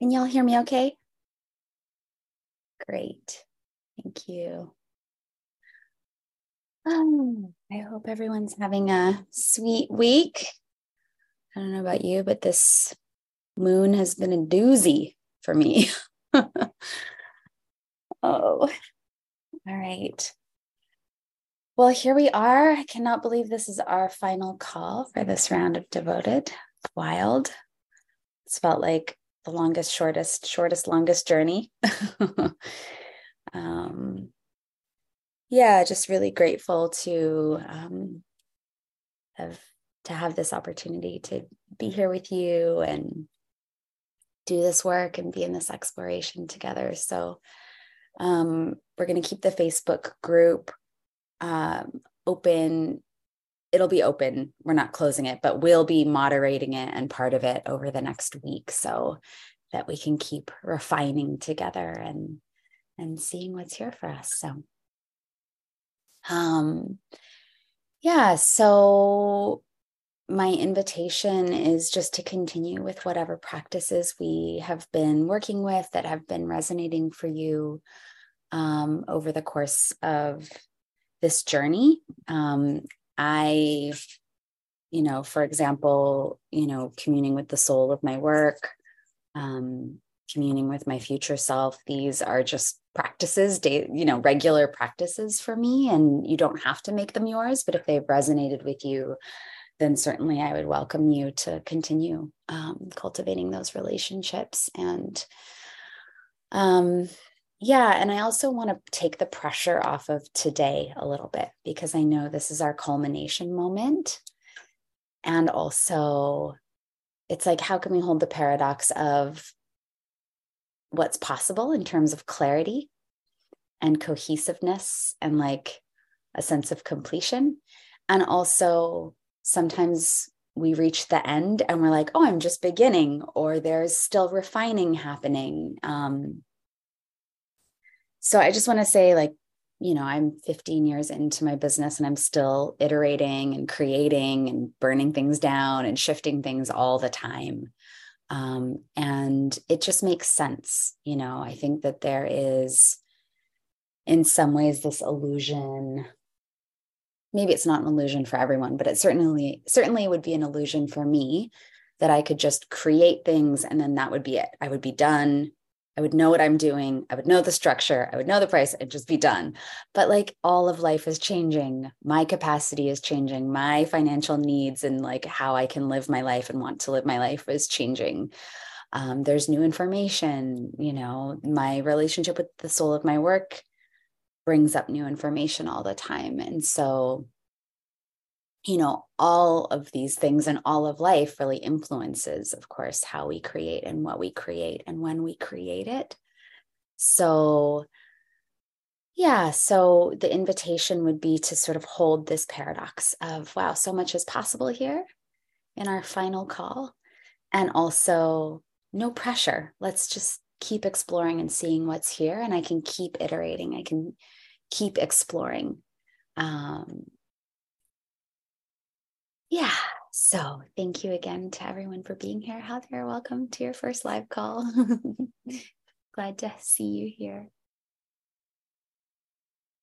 Can y'all hear me okay? Great. Thank you. Um, I hope everyone's having a sweet week. I don't know about you, but this moon has been a doozy for me. oh, all right. Well, here we are. I cannot believe this is our final call for this round of Devoted. Wild. It's felt like the longest, shortest, shortest, longest journey. um, yeah, just really grateful to um, have to have this opportunity to be here with you and do this work and be in this exploration together. So um, we're going to keep the Facebook group um, open. It'll be open. We're not closing it, but we'll be moderating it and part of it over the next week so that we can keep refining together and and seeing what's here for us. So um yeah, so my invitation is just to continue with whatever practices we have been working with that have been resonating for you um, over the course of this journey. Um, I, you know, for example, you know, communing with the soul of my work, um, communing with my future self, these are just practices, day, you know, regular practices for me. And you don't have to make them yours, but if they've resonated with you, then certainly I would welcome you to continue um, cultivating those relationships. And um, yeah, and I also want to take the pressure off of today a little bit because I know this is our culmination moment. And also, it's like, how can we hold the paradox of what's possible in terms of clarity and cohesiveness and like a sense of completion? And also, sometimes we reach the end and we're like, oh, I'm just beginning, or there's still refining happening. Um, so I just want to say, like, you know, I'm 15 years into my business and I'm still iterating and creating and burning things down and shifting things all the time. Um, and it just makes sense. You know, I think that there is, in some ways, this illusion maybe it's not an illusion for everyone, but it certainly certainly would be an illusion for me that I could just create things and then that would be it. I would be done. I would know what I'm doing. I would know the structure. I would know the price and just be done. But like all of life is changing. My capacity is changing. My financial needs and like how I can live my life and want to live my life is changing. Um, there's new information. You know, my relationship with the soul of my work brings up new information all the time. And so, you know, all of these things and all of life really influences, of course, how we create and what we create and when we create it. So, yeah, so the invitation would be to sort of hold this paradox of, wow, so much is possible here in our final call. And also, no pressure. Let's just keep exploring and seeing what's here and i can keep iterating i can keep exploring um, yeah. So thank you again to everyone for being here. Heather welcome to your first live call. Glad to see you here.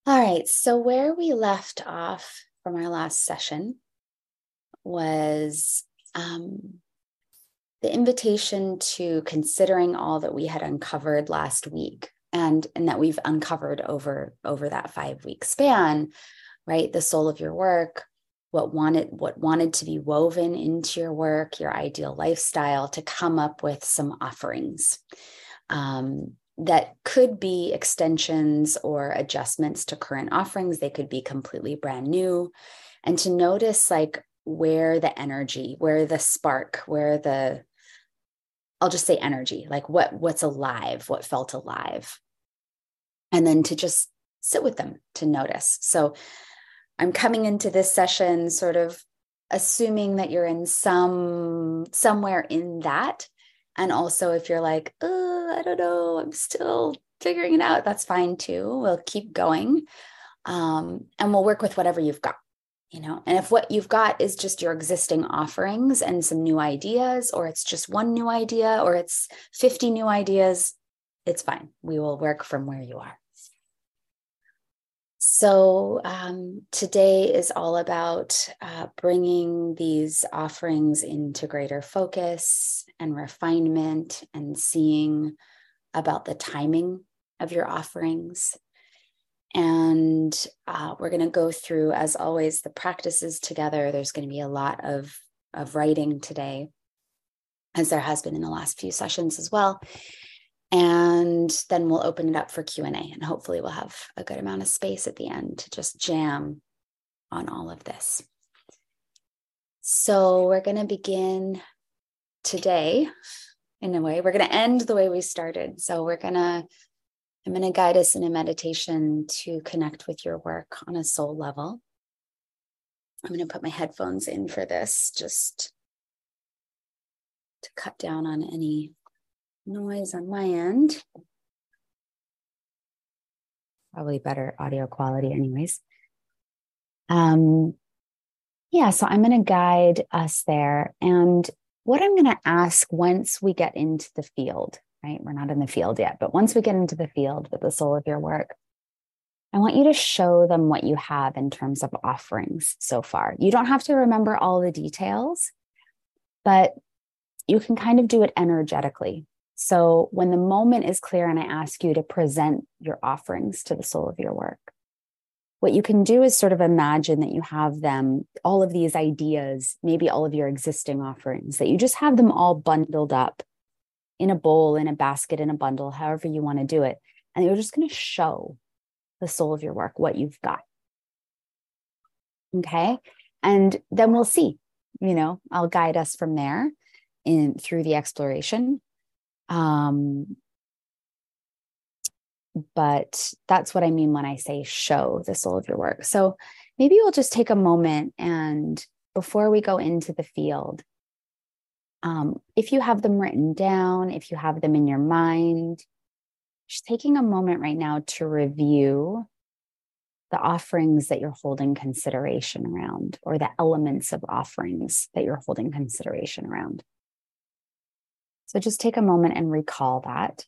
All right. So where we left off from our last session was um, the invitation to considering all that we had uncovered last week and and that we've uncovered over over that 5 week span right? The soul of your work what wanted what wanted to be woven into your work your ideal lifestyle to come up with some offerings um, that could be extensions or adjustments to current offerings they could be completely brand new and to notice like where the energy where the spark where the I'll just say energy, like what what's alive, what felt alive. And then to just sit with them to notice. So I'm coming into this session sort of assuming that you're in some somewhere in that. And also if you're like, oh, I don't know, I'm still figuring it out, that's fine too. We'll keep going. Um, and we'll work with whatever you've got. you know and if what you've got is just your existing offerings and some new ideas or it's just one new idea or it's 50 new ideas it's fine we will work from where you are so um, today is all about uh, bringing these offerings into greater focus and refinement and seeing about the timing of your offerings and uh, we're going to go through, as always, the practices together. There's going to be a lot of, of writing today, as there has been in the last few sessions as well. And then we'll open it up for Q&A and hopefully we'll have a good amount of space at the end to just jam on all of this. So we're going to begin today in a way. We're going to end the way we started. So we're going to I'm going to guide us in a meditation to connect with your work on a soul level. I'm going to put my headphones in for this just to cut down on any noise on my end. Probably better audio quality, anyways. Um, yeah, so I'm going to guide us there. And what I'm going to ask once we get into the field right? We're not in the field yet, but once we get into the field with the soul of your work, I want you to show them what you have in terms of offerings so far. You don't have to remember all the details, but you can kind of do it energetically. So when the moment is clear and I ask you to present your offerings to the soul of your work, what you can do is sort of imagine that you have them, all of these ideas, maybe all of your existing offerings, that you just have them all bundled up in a bowl, in a basket, in a bundle, however you want to do it. And you're just going to show the soul of your work what you've got. Okay. And then we'll see, you know, I'll guide us from there in through the exploration. Um, but that's what I mean when I say show the soul of your work. So maybe we'll just take a moment and before we go into the field, um, if you have them written down, if you have them in your mind, just taking a moment right now to review the offerings that you're holding consideration around or the elements of offerings that you're holding consideration around. So just take a moment and recall that.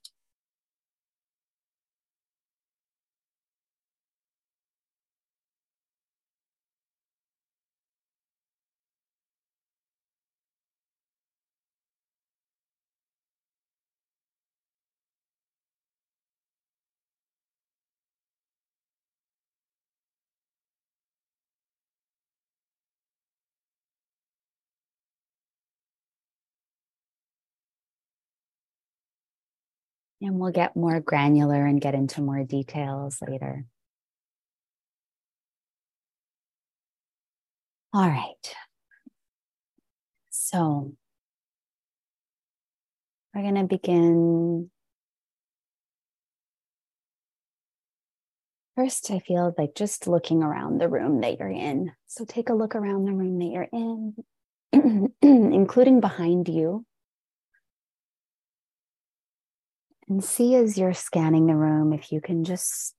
And we'll get more granular and get into more details later. All right. So we're going to begin. First, I feel like just looking around the room that you're in. So take a look around the room that you're in, including behind you. And see as you're scanning the room if you can just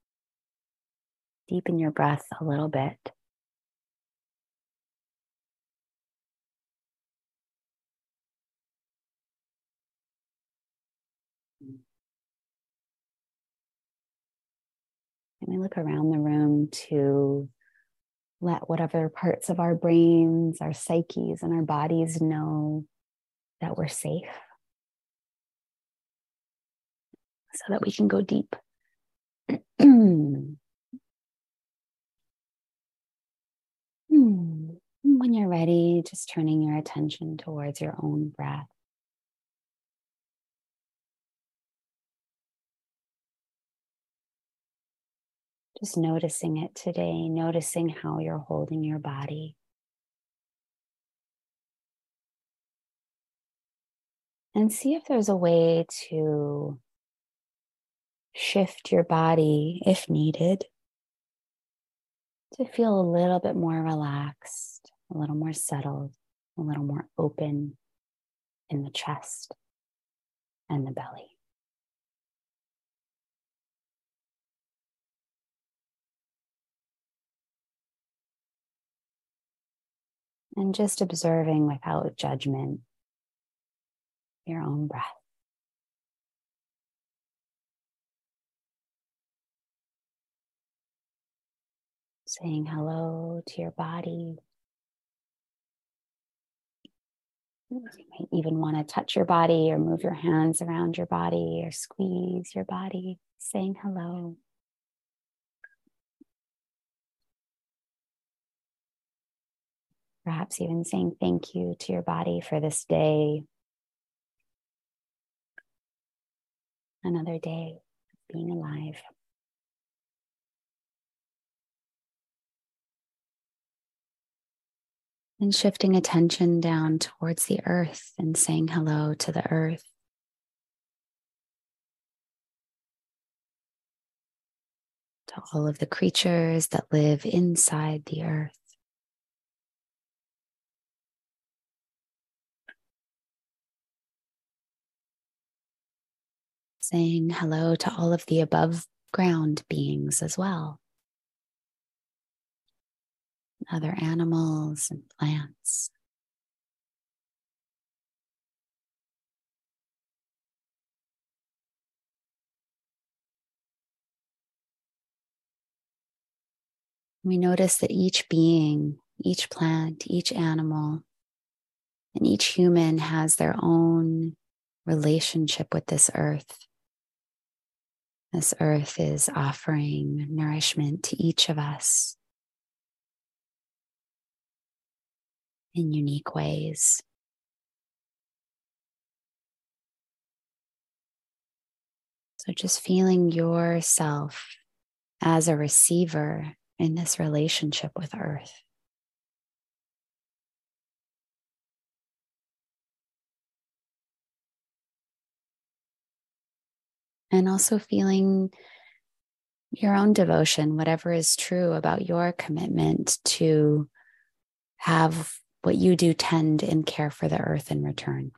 deepen your breath a little bit. And we look around the room to let whatever parts of our brains, our psyches, and our bodies know that we're safe. So that we can go deep. Hmm. when you're ready, just turning your attention towards your own breath. Just noticing it today, noticing how you're holding your body. And see if there's a way to shift your body if needed to feel a little bit more relaxed, a little more settled, a little more open in the chest and the belly. And just observing without judgment your own breath. Saying hello to your body. You might even want to touch your body or move your hands around your body or squeeze your body, saying hello. Perhaps even saying thank you to your body for this day. Another day of being alive. And shifting attention down towards the earth and saying hello to the earth. To all of the creatures that live inside the earth. Saying hello to all of the above ground beings as well. Other animals and plants. We notice that each being, each plant, each animal, and each human has their own relationship with this earth. This earth is offering nourishment to each of us in unique ways. So, just feeling yourself as a receiver in this relationship with Earth. And also feeling your own devotion, whatever is true about your commitment to have what you do tend and care for the earth in return.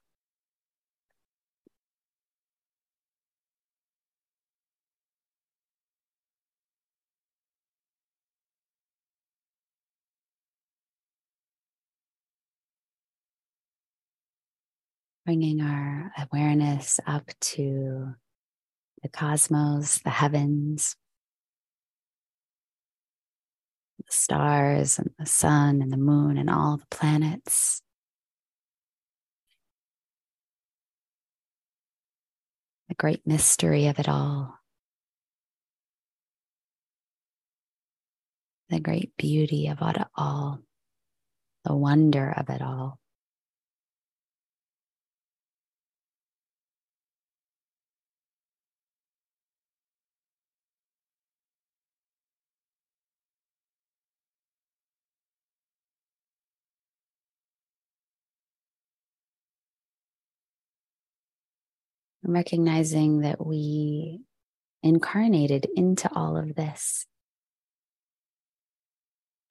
Bringing our awareness up to the cosmos, the heavens, stars and the sun and the moon and all the planets. The great mystery of it all. The great beauty of it all. The wonder of it all. Recognizing that we incarnated into all of this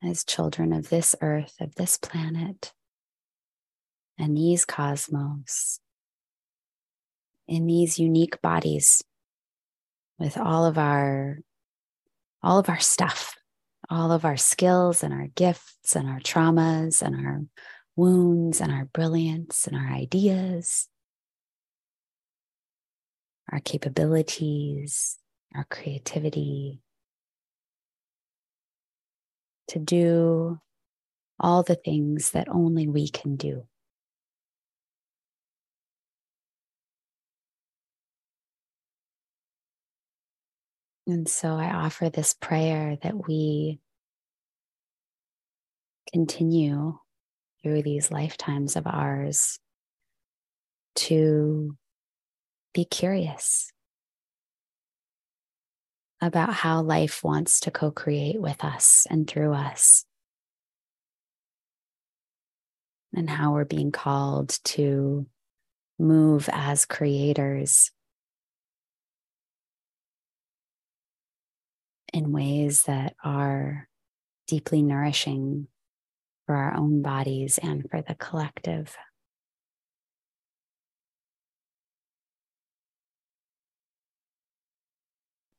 as children of this earth, of this planet, and these cosmos, in these unique bodies with all of our all of our stuff all of our skills and our gifts and our traumas and our wounds and our brilliance and our ideas our capabilities, our creativity, to do all the things that only we can do. And so I offer this prayer that we continue through these lifetimes of ours to be curious about how life wants to co create with us and through us, and how we're being called to move as creators in ways that are deeply nourishing for our own bodies and for the collective.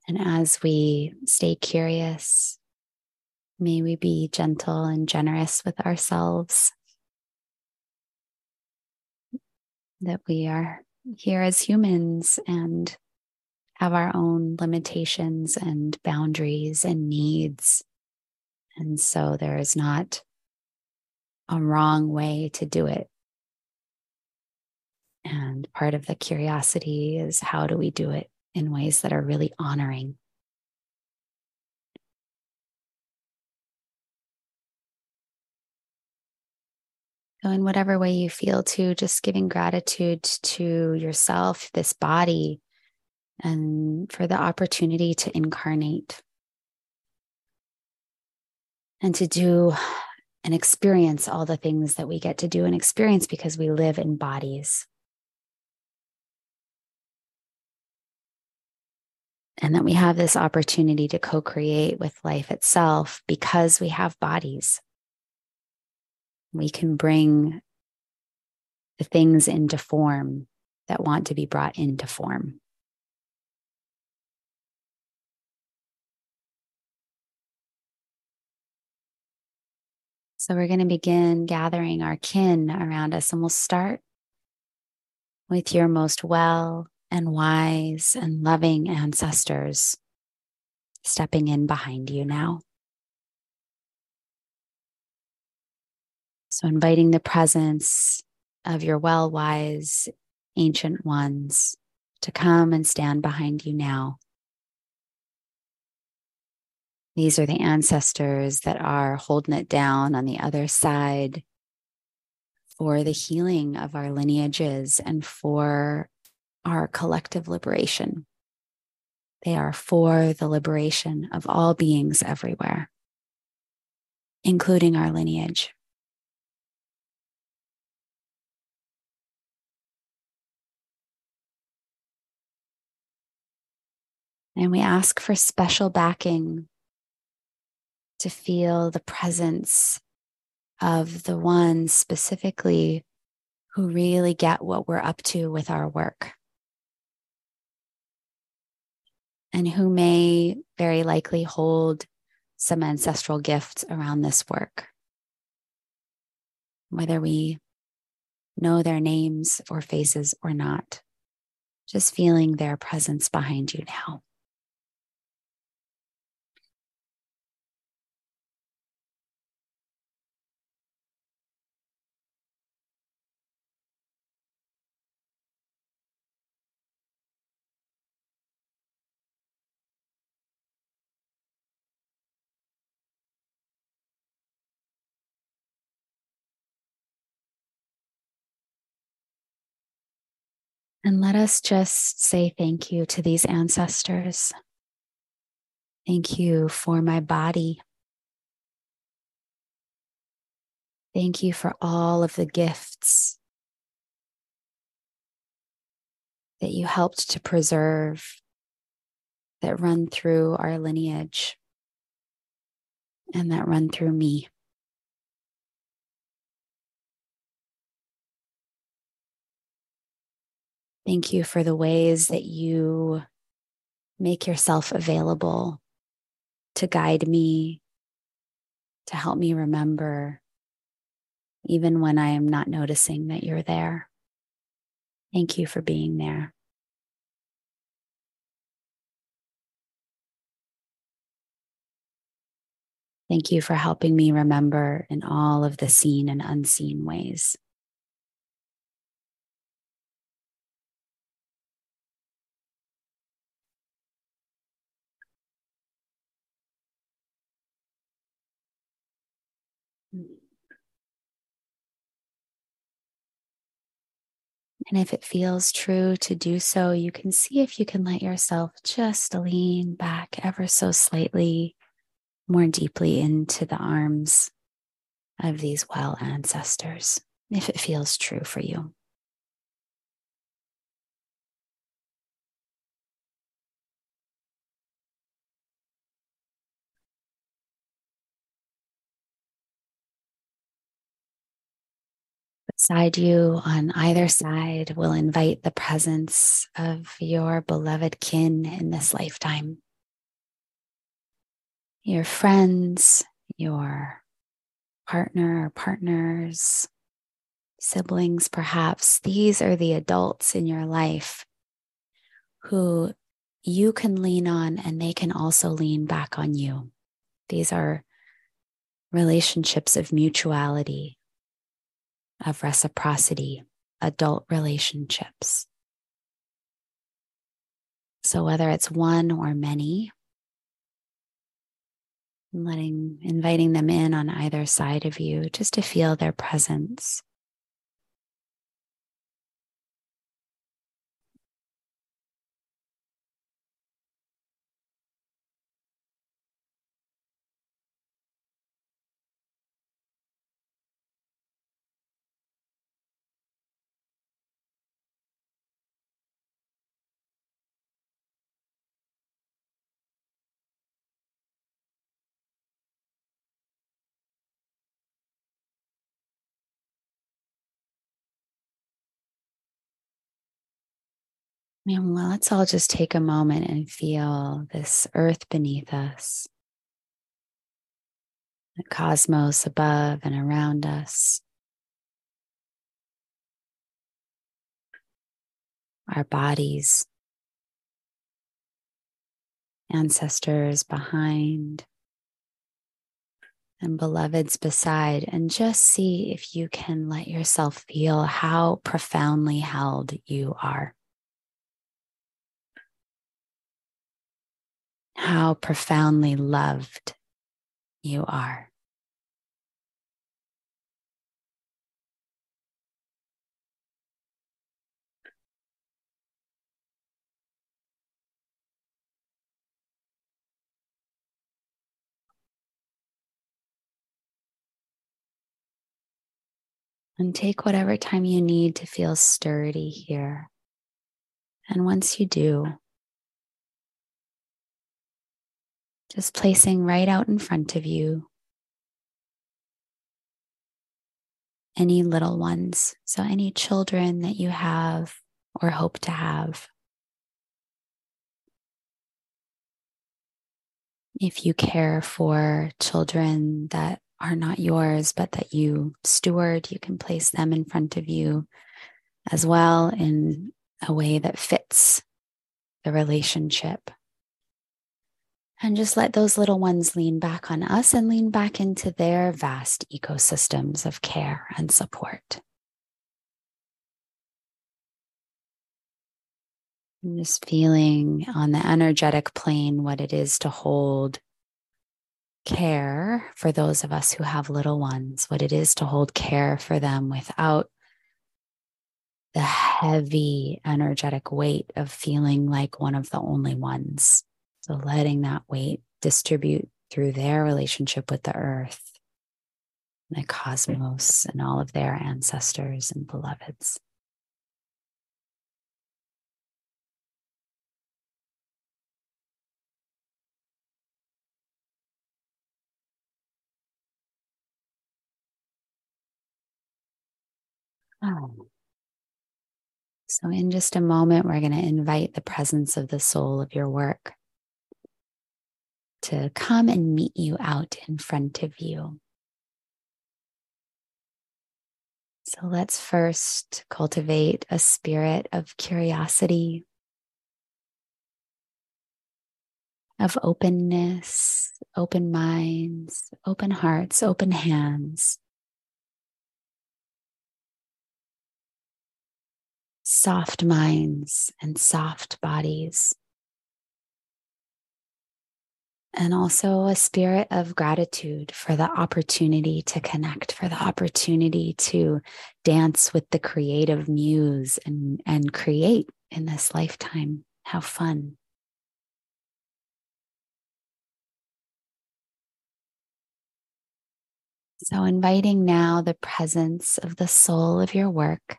And as we stay curious, may we be gentle and generous with ourselves. That we are here as humans and have our own limitations and boundaries and needs. And so there is not a wrong way to do it. And part of the curiosity is how do we do it? In ways that are really honoring? So, in whatever way you feel to, just giving gratitude to yourself, this body, and for the opportunity to incarnate and to do and experience all the things that we get to do and experience because we live in bodies. And that we have this opportunity to co create with life itself because we have bodies. We can bring the things into form that want to be brought into form. So we're going to begin gathering our kin around us, and we'll start with your most well and wise and loving ancestors stepping in behind you now. So, inviting the presence of your well, wise, ancient ones to come and stand behind you now. These are the ancestors that are holding it down on the other side for the healing of our lineages and for our collective liberation. They are for the liberation of all beings everywhere, including our lineage. And we ask for special backing to feel the presence of the ones specifically who really get what we're up to with our work and who may very likely hold some ancestral gifts around this work. Whether we know their names or faces or not, just feeling their presence behind you now. And let us just say thank you to these ancestors. Thank you for my body. Thank you for all of the gifts that you helped to preserve that run through our lineage and that run through me. Thank you for the ways that you make yourself available to guide me, to help me remember, even when I am not noticing that you're there. Thank you for being there. Thank you for helping me remember in all of the seen and unseen ways. And if it feels true to do so, you can see if you can let yourself just lean back ever so slightly more deeply into the arms of these well ancestors, if it feels true for you. Beside you on either side will invite the presence of your beloved kin in this lifetime. Your friends, your partner or partners, siblings, perhaps. These are the adults in your life who you can lean on and they can also lean back on you. These are relationships of mutuality, of reciprocity, adult relationships. So, whether it's one or many, letting, inviting them in on either side of you just to feel their presence. And well, let's all just take a moment and feel this earth beneath us, the cosmos above and around us, our bodies, ancestors behind, and beloveds beside, and just see if you can let yourself feel how profoundly held you are. How profoundly loved you are. And take whatever time you need to feel sturdy here. And once you do, just placing right out in front of you any little ones. So, any children that you have or hope to have. If you care for children that are not yours, but that you steward, you can place them in front of you as well in a way that fits the relationship. And just let those little ones lean back on us and lean back into their vast ecosystems of care and support. And just feeling on the energetic plane what it is to hold care for those of us who have little ones, what it is to hold care for them without the heavy energetic weight of feeling like one of the only ones. So letting that weight distribute through their relationship with the earth, the cosmos, and all of their ancestors and beloveds. Oh. So, in just a moment, we're going to invite the presence of the soul of your work to come and meet you out in front of you. So let's first cultivate a spirit of curiosity, of openness, open minds, open hearts, open hands. Soft minds and soft bodies and also a spirit of gratitude for the opportunity to connect, for the opportunity to dance with the creative muse and, and create in this lifetime. How fun. So, inviting now the presence of the soul of your work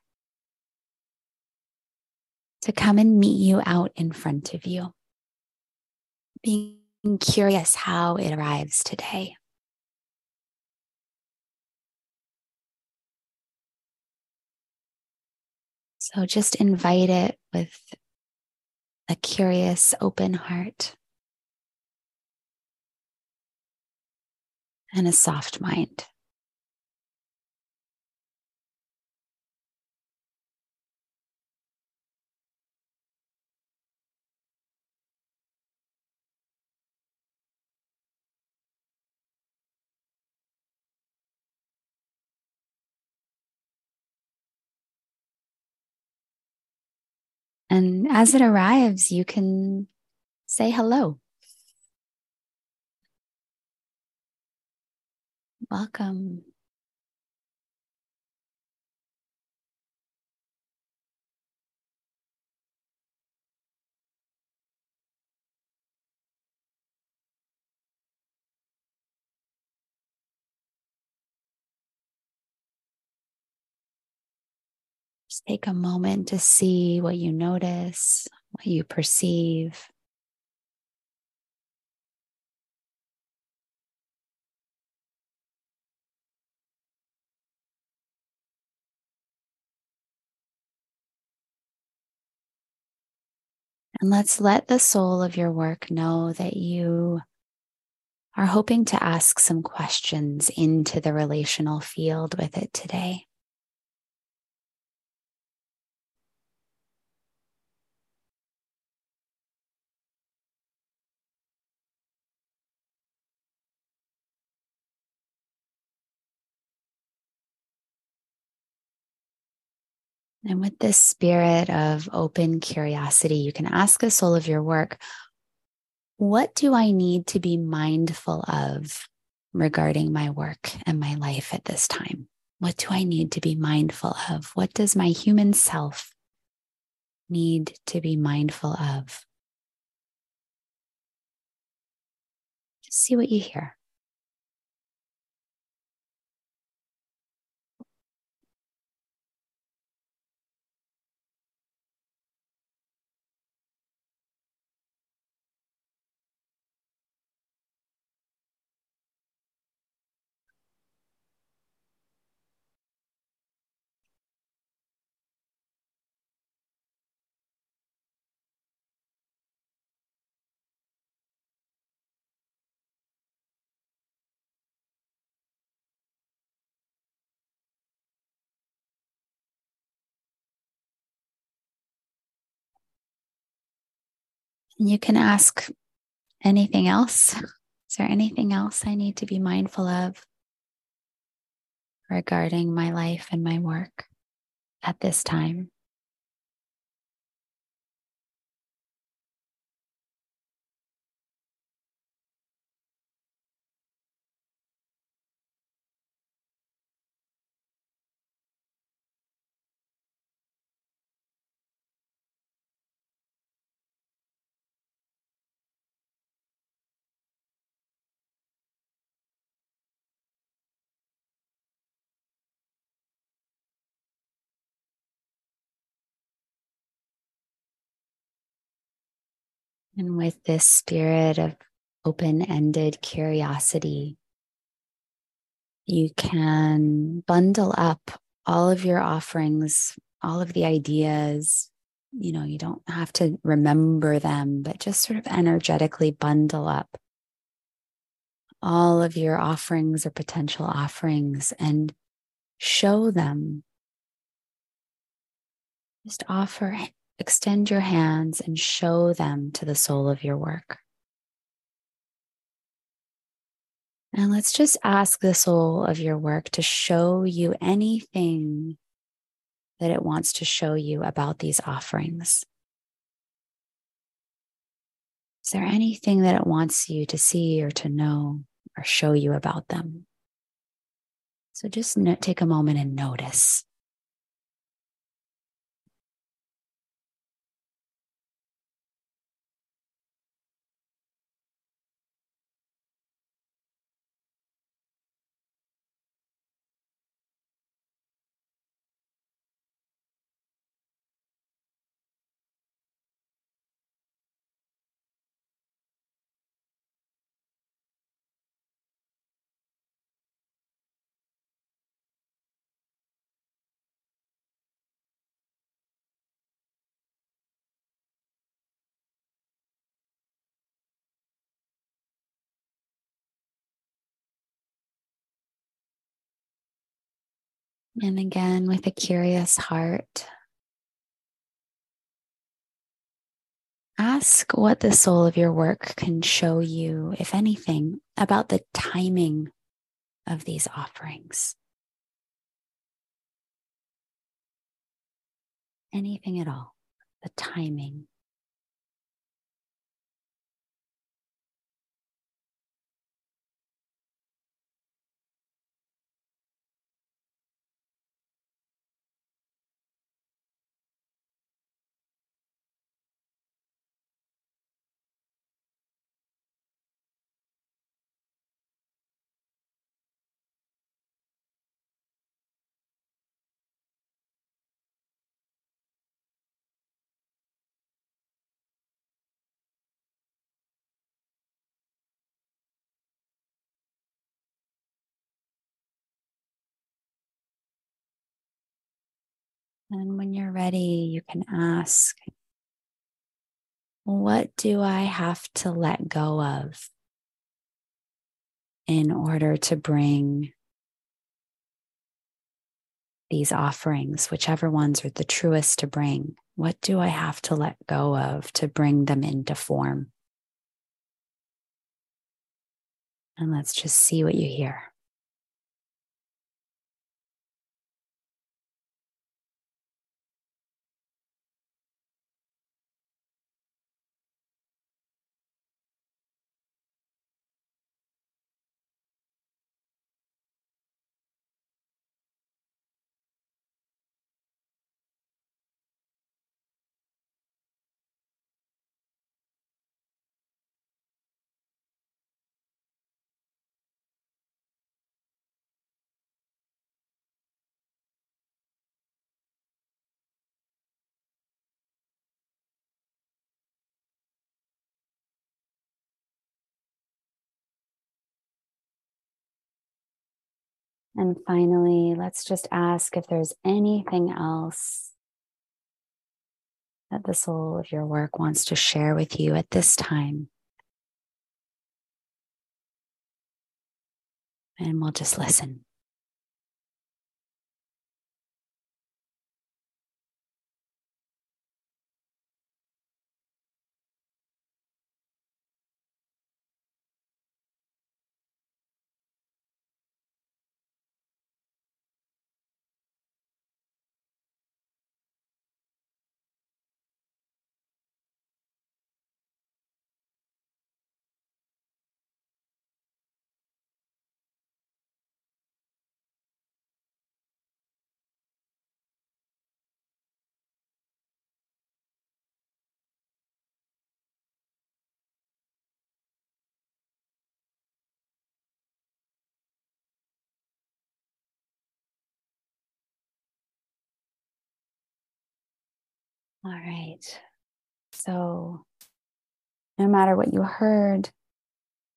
to come and meet you out in front of you. Being curious how it arrives today. So just invite it with a curious, open heart and a soft mind. And as it arrives, you can say hello. Welcome. Take a moment to see what you notice, what you perceive. And let's let the soul of your work know that you are hoping to ask some questions into the relational field with it today. And with this spirit of open curiosity, you can ask the soul of your work, what do I need to be mindful of regarding my work and my life at this time? What do I need to be mindful of? What does my human self need to be mindful of? Just see what you hear. And you can ask anything else. Is there anything else I need to be mindful of regarding my life and my work at this time? And with this spirit of open ended curiosity, you can bundle up all of your offerings, all of the ideas. You know, you don't have to remember them, but just sort of energetically bundle up all of your offerings or potential offerings and show them. Just offer extend your hands and show them to the soul of your work. And let's just ask the soul of your work to show you anything that it wants to show you about these offerings. Is there anything that it wants you to see or to know or show you about them? So just take a moment and notice. And again, with a curious heart, ask what the soul of your work can show you, if anything, about the timing of these offerings. Anything at all the timing. And when you're ready, you can ask, What do I have to let go of in order to bring these offerings, whichever ones are the truest to bring? What do I have to let go of to bring them into form? And let's just see what you hear. And finally, let's just ask if there's anything else that the soul of your work wants to share with you at this time. And we'll just listen. All right. So, no matter what you heard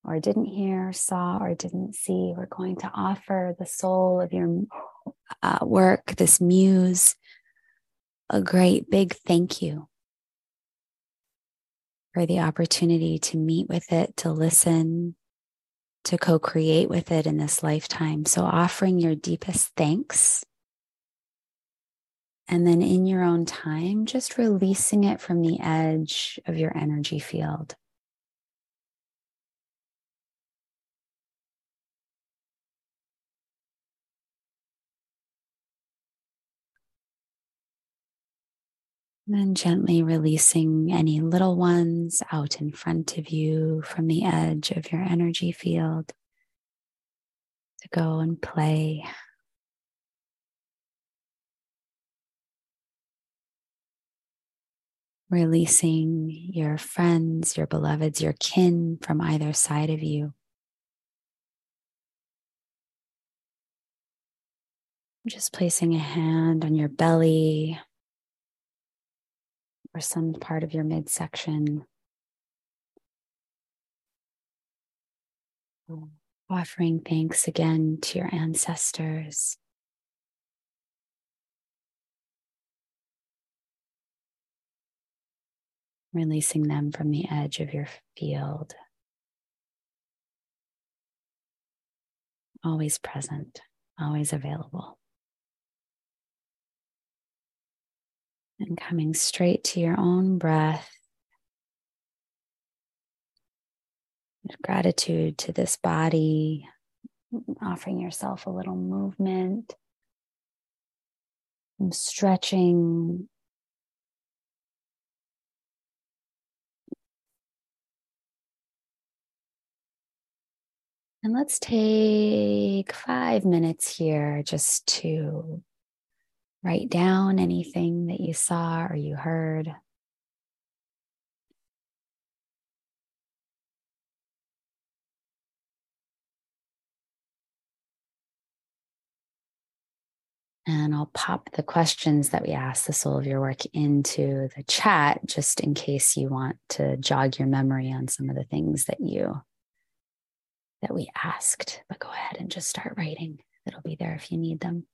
or didn't hear, saw or didn't see, we're going to offer the soul of your uh, work, this muse, a great big thank you for the opportunity to meet with it, to listen, to co create with it in this lifetime. So, offering your deepest thanks and then in your own time, just releasing it from the edge of your energy field. And then gently releasing any little ones out in front of you from the edge of your energy field to go and play releasing your friends, your beloveds, your kin from either side of you. Just placing a hand on your belly or some part of your midsection. Offering thanks again to your ancestors. Releasing them from the edge of your field. Always present, always available. And coming straight to your own breath. Gratitude to this body, offering yourself a little movement, stretching And let's take five minutes here just to write down anything that you saw or you heard. And I'll pop the questions that we asked the soul of your work into the chat just in case you want to jog your memory on some of the things that you that we asked. But go ahead and just start writing. It'll be there if you need them.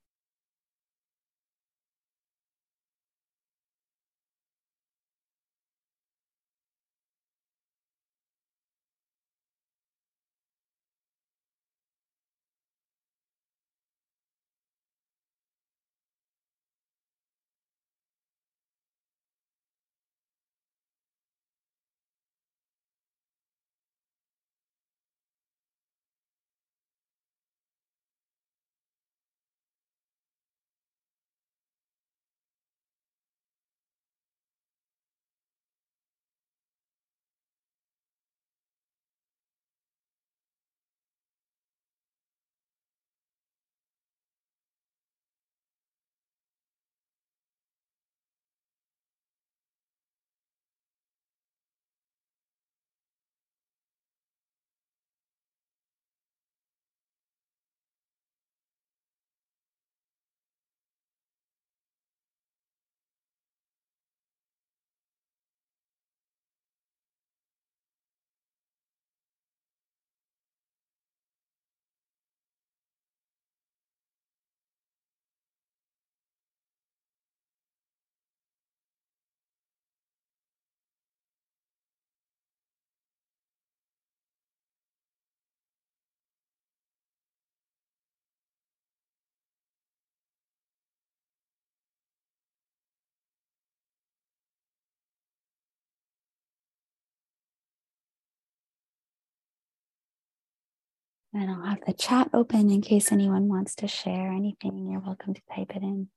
And I'll have the chat open in case anyone wants to share anything. You're welcome to type it in.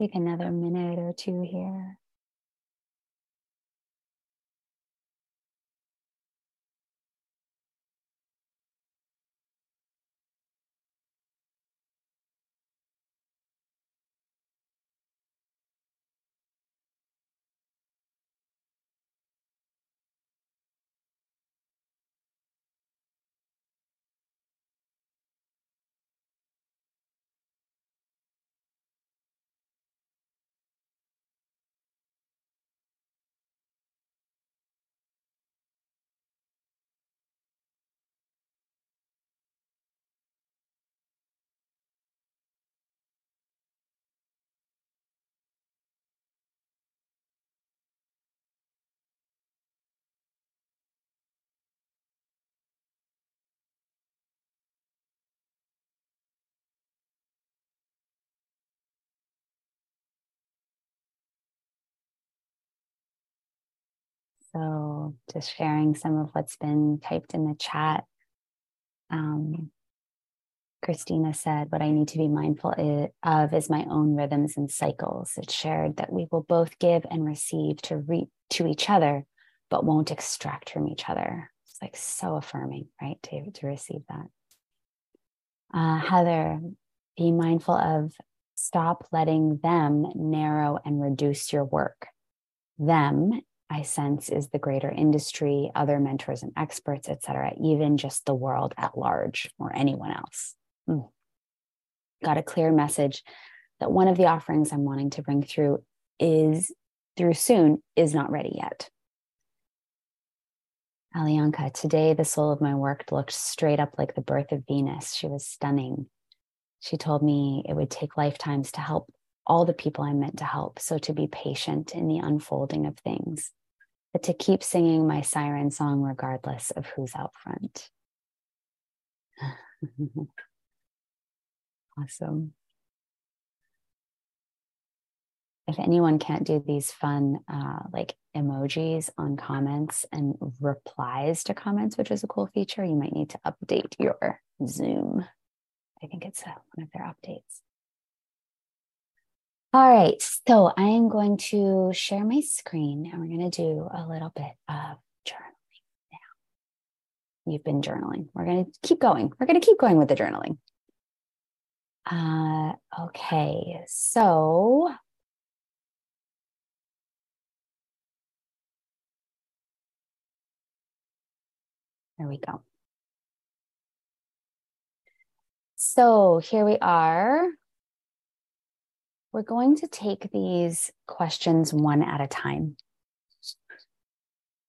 Take another minute or two here. So, just sharing some of what's been typed in the chat. Um, Christina said, What I need to be mindful of is my own rhythms and cycles. It's shared that we will both give and receive to, re- to each other, but won't extract from each other. It's like so affirming, right? To, to receive that. Uh, Heather, be mindful of stop letting them narrow and reduce your work. Them I sense is the greater industry, other mentors and experts, et cetera, even just the world at large or anyone else. Mm. Got a clear message that one of the offerings I'm wanting to bring through is through soon is not ready yet. Alianka, today the soul of my work looked straight up like the birth of Venus. She was stunning. She told me it would take lifetimes to help all the people I'm meant to help. So to be patient in the unfolding of things but to keep singing my siren song regardless of who's out front. awesome. If anyone can't do these fun, uh, like emojis on comments and replies to comments, which is a cool feature, you might need to update your Zoom. I think it's uh, one of their updates. All right, so I am going to share my screen and we're going to do a little bit of journaling now. You've been journaling. We're going to keep going. We're going to keep going with the journaling. Uh, okay, so there we go. So here we are we're going to take these questions one at a time.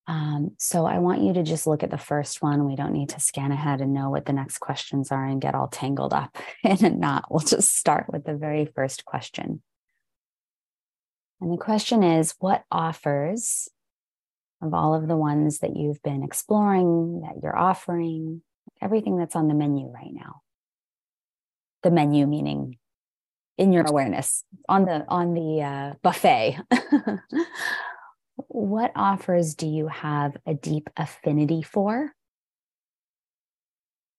Um, so I want you to just look at the first one. We don't need to scan ahead and know what the next questions are and get all tangled up in a knot. We'll just start with the very first question. And the question is what offers of all of the ones that you've been exploring, that you're offering, everything that's on the menu right now? The menu meaning in your awareness on the on the uh, buffet. What offers do you have a deep affinity for?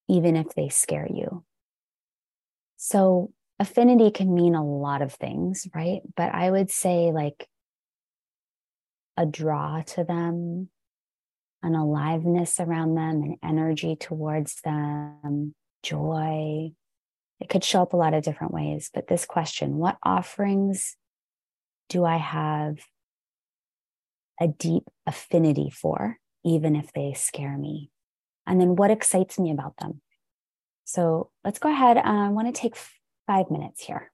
Even if they scare you. So affinity can mean a lot of things right? But i would say like a draw to them an aliveness around them an energy towards them joy it could show up a lot of different ways, but this question what offerings do I have a deep affinity for, even if they scare me? And then what excites me about them? So let's go ahead. Uh, I want to take five minutes here.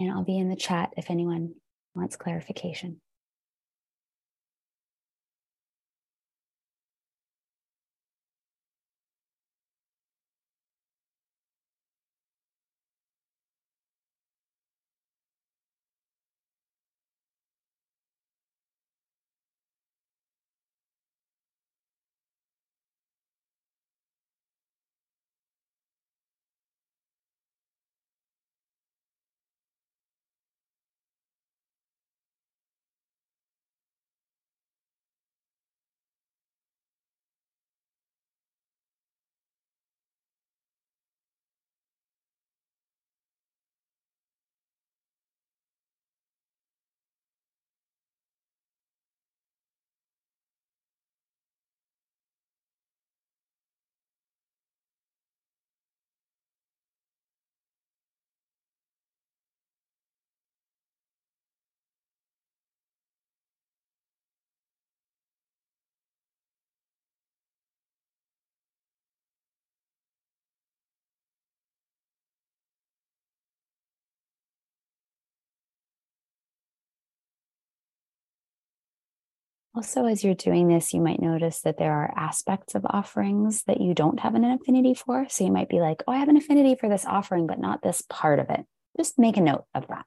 And I'll be in the chat if anyone wants clarification. Also, as you're doing this, you might notice that there are aspects of offerings that you don't have an affinity for. So you might be like, oh, I have an affinity for this offering, but not this part of it. Just make a note of that.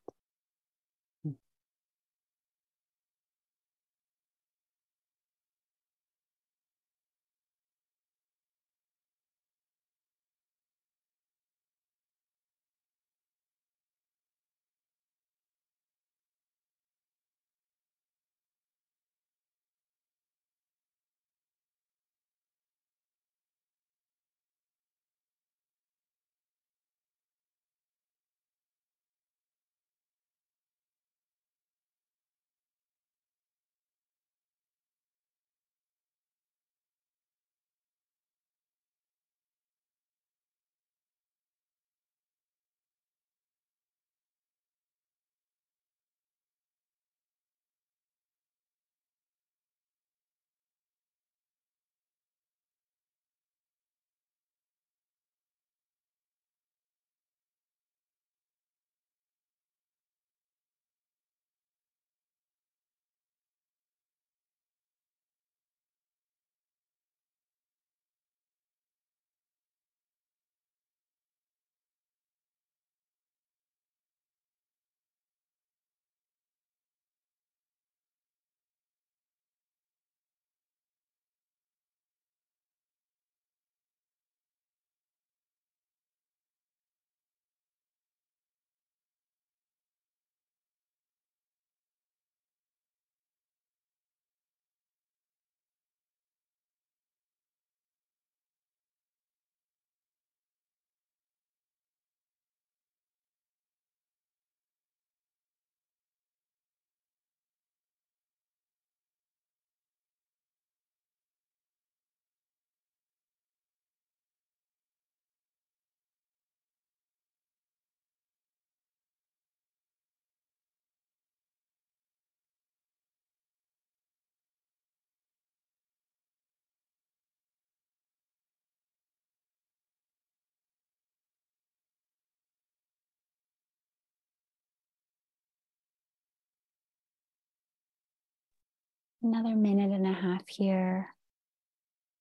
Another minute and a half here.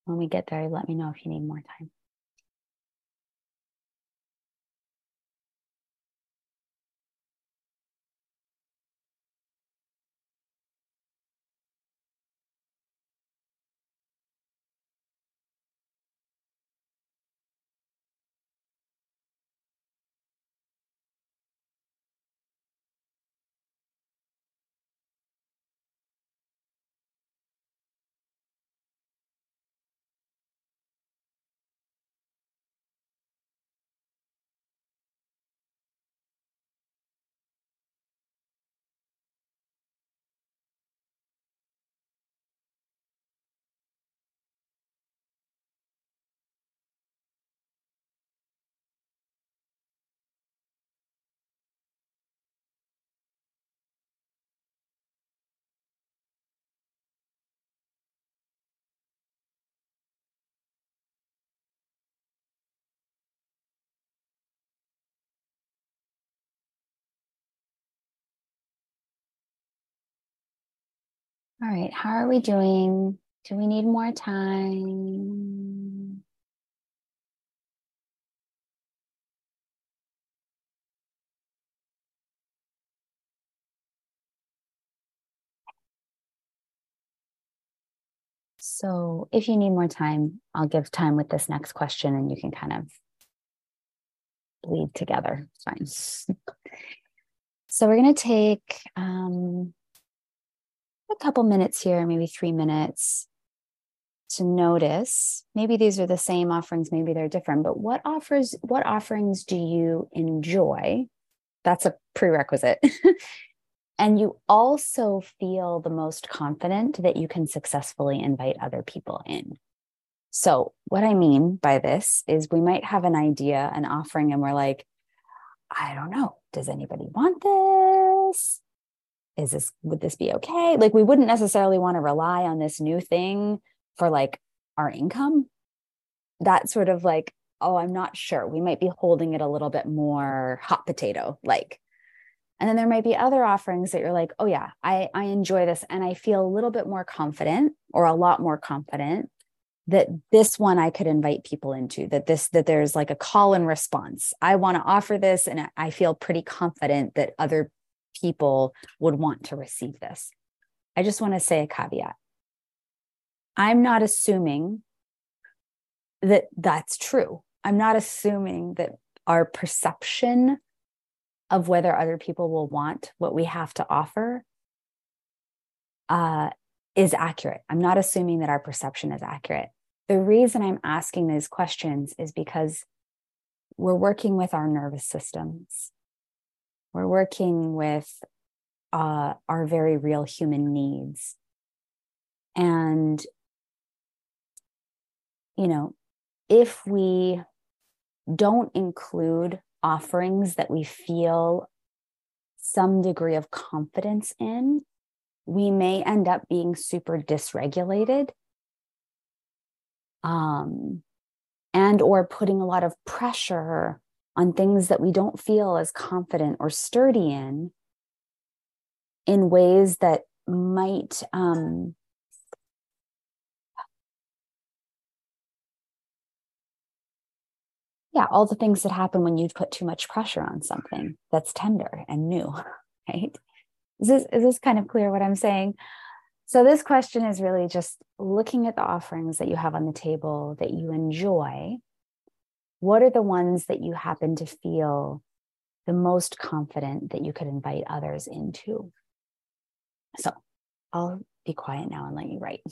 When we get there, let me know if you need more time. All right, how are we doing? Do we need more time? So, if you need more time, I'll give time with this next question and you can kind of bleed together. It's fine. so, we're going to take um, a couple minutes here, maybe three minutes to notice. Maybe these are the same offerings maybe they're different but what offers what offerings do you enjoy? That's a prerequisite. And you also feel the most confident that you can successfully invite other people in. So what i mean by this is we might have an idea an offering and we're like i don't know. Does anybody want this is this would this be okay? Like we wouldn't necessarily want to rely on this new thing for like our income. That sort of like oh i'm not sure. We might be holding it a little bit more hot potato like. And then there might be other offerings that you're like, oh yeah, I, I enjoy this and I feel a little bit more confident or a lot more confident that this one I could invite people into, that this, that there's like a call and response. I want to offer this and I feel pretty confident that other people would want to receive this. I just want to say a caveat. I'm not assuming that that's true. I'm not assuming that our perception of whether other people will want what we have to offer uh, is accurate. I'm not assuming that our perception is accurate. The reason I'm asking these questions is because we're working with our nervous systems. We're working with uh, our very real human needs. And, you know, if we don't include offerings that we feel some degree of confidence in, we may end up being super dysregulated um, and or putting a lot of pressure on things that we don't feel as confident or sturdy in in ways that might um, yeah, all the things that happen when you put too much pressure on something that's tender and new, right? Is this is this kind of clear what I'm saying? So this question is really just looking at the offerings that you have on the table that you enjoy. What are the ones that you happen to feel the most confident that you could invite others into? So I'll be quiet now and let you write.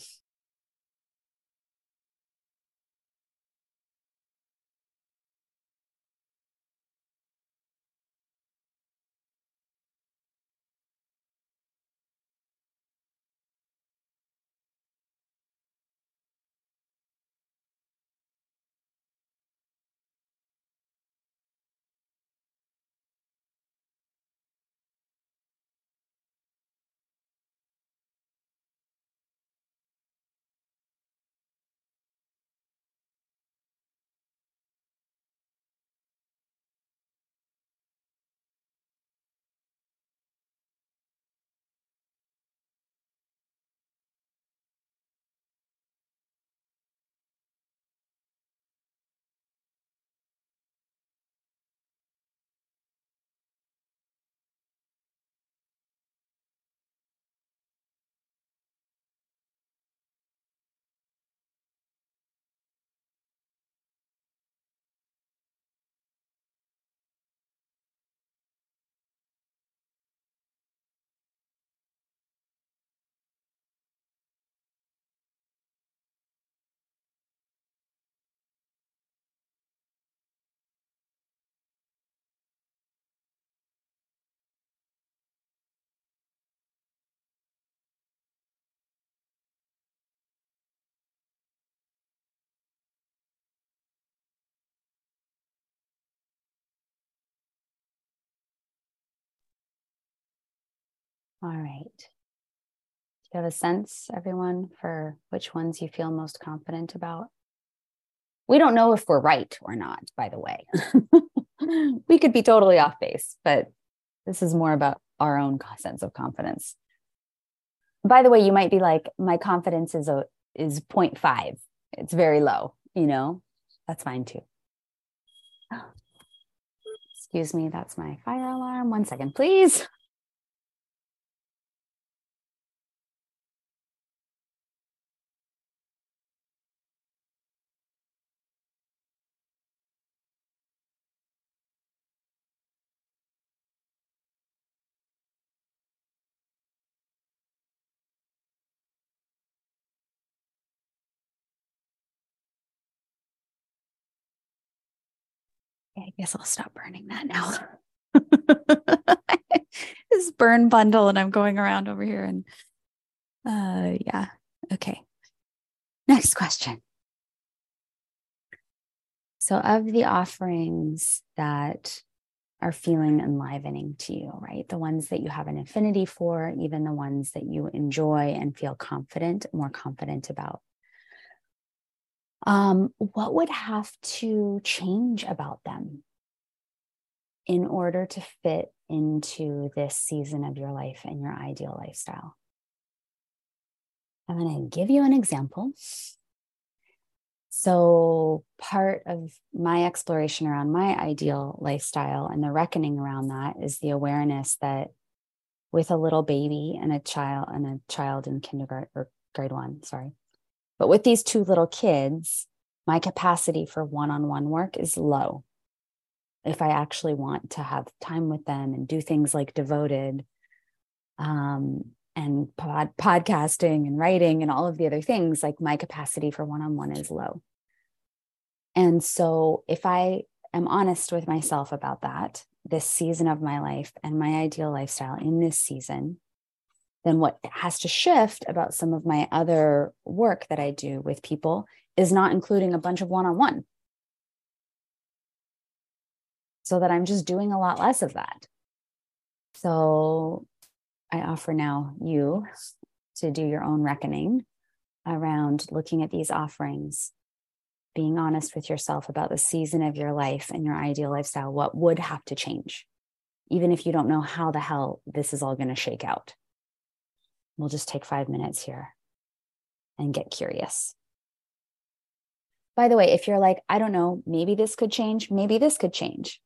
All right. Do you have a sense, everyone, for which ones you feel most confident about? We don't know if we're right or not, by the way. we could be totally off base, but this is more about our own sense of confidence. By the way, you might be like, my confidence is a is 0.5. It's very low, you know? That's fine too. Excuse me, that's my fire alarm. One second, please. guess I'll stop burning that now. this burn bundle, and I'm going around over here. And uh, yeah, okay. Next question. So, of the offerings that are feeling enlivening to you, right? The ones that you have an affinity for, even the ones that you enjoy and feel confident, more confident about um, what would have to change about them in order to fit into this season of your life and your ideal lifestyle. I'm going to give you an example. So, part of my exploration around my ideal lifestyle and the reckoning around that is the awareness that with a little baby and a child and a child in kindergarten or grade one, sorry. But with these two little kids, my capacity for one on one work is low. If I actually want to have time with them and do things like devoted um, and pod- podcasting and writing and all of the other things, like my capacity for one on one is low. And so, if I am honest with myself about that, this season of my life and my ideal lifestyle in this season, then what has to shift about some of my other work that I do with people is not including a bunch of one on one. So that I'm just doing a lot less of that. So I offer now you to do your own reckoning around looking at these offerings, being honest with yourself about the season of your life and your ideal lifestyle, what would have to change, even if you don't know how the hell this is all going to shake out. We'll just take five minutes here and get curious. By the way, if you're like, I don't know, maybe this could change, maybe this could change,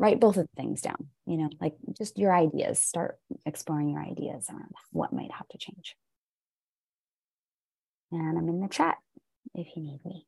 write both of the things down, you know, like just your ideas, start exploring your ideas around what might have to change. And I'm in the chat if you need me.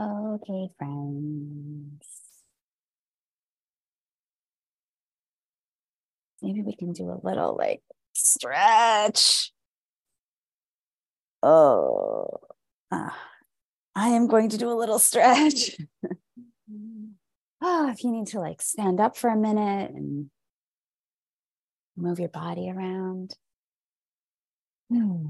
Okay, friends. Maybe we can do a little like stretch. Oh, uh, I am going to do a little stretch. oh, if you need to like stand up for a minute and move your body around. Hmm.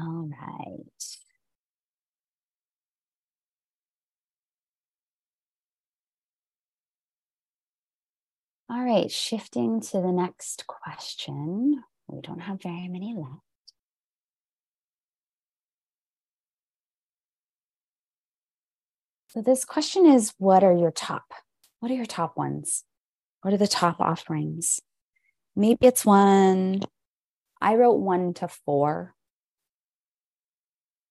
All right. All right, shifting to the next question. We don't have very many left. So, this question is What are your top? What are your top ones? What are the top offerings? Maybe it's one. I wrote one to four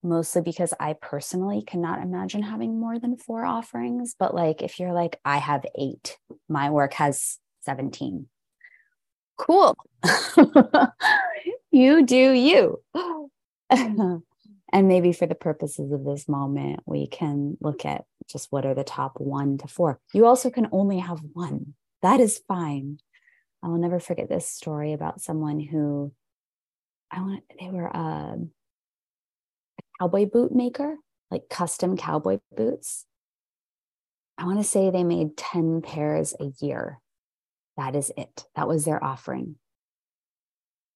mostly because I personally cannot imagine having more than four offerings. But like, if you're like, I have eight, my work has 17. Cool. you do you. and maybe for the purposes of this moment, we can look at just what are the top one to four. You also can only have one. That is fine. I will never forget this story about someone who I want they were uh, cowboy boot maker, like custom cowboy boots. I want to say they made 10 pairs a year. That is it. That was their offering.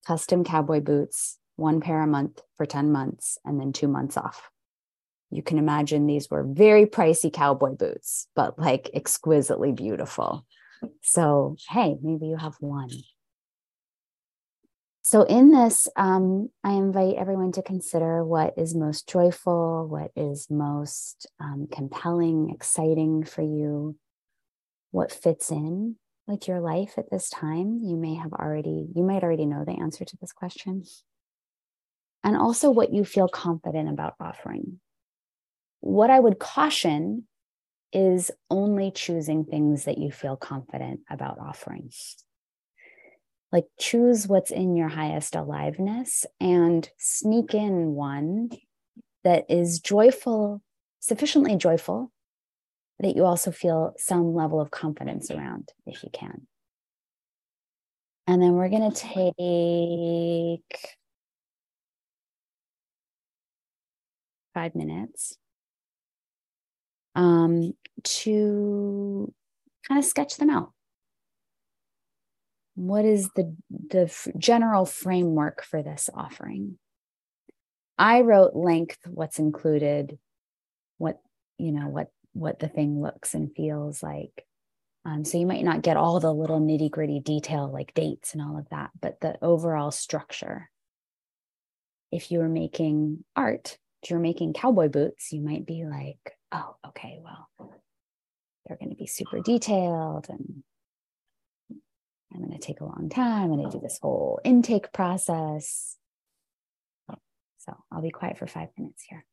Custom cowboy boots, one pair a month for 10 months, and then two months off. You can imagine these were very pricey cowboy boots, but like exquisitely beautiful. So, hey, maybe you have one. So, in this, um, I invite everyone to consider what is most joyful, what is most um, compelling, exciting for you, what fits in with your life at this time. You may have already, you might already know the answer to this question. And also what you feel confident about offering. What I would caution is only choosing things that you feel confident about offering like choose what's in your highest aliveness and sneak in one that is joyful, sufficiently joyful that you also feel some level of confidence around if you can. And then we're going to take five minutes um, to kind of sketch them out what is the the general framework for this offering? I wrote length what's included what you know what what the thing looks and feels like. Um, so you might not get all the little nitty gritty detail like dates and all of that but the overall structure. If you were making art if you're making cowboy boots you might be like oh okay well they're going to be super detailed and I'm going to take a long time. I'm going to do oh. this whole intake process. So I'll be quiet for five minutes here.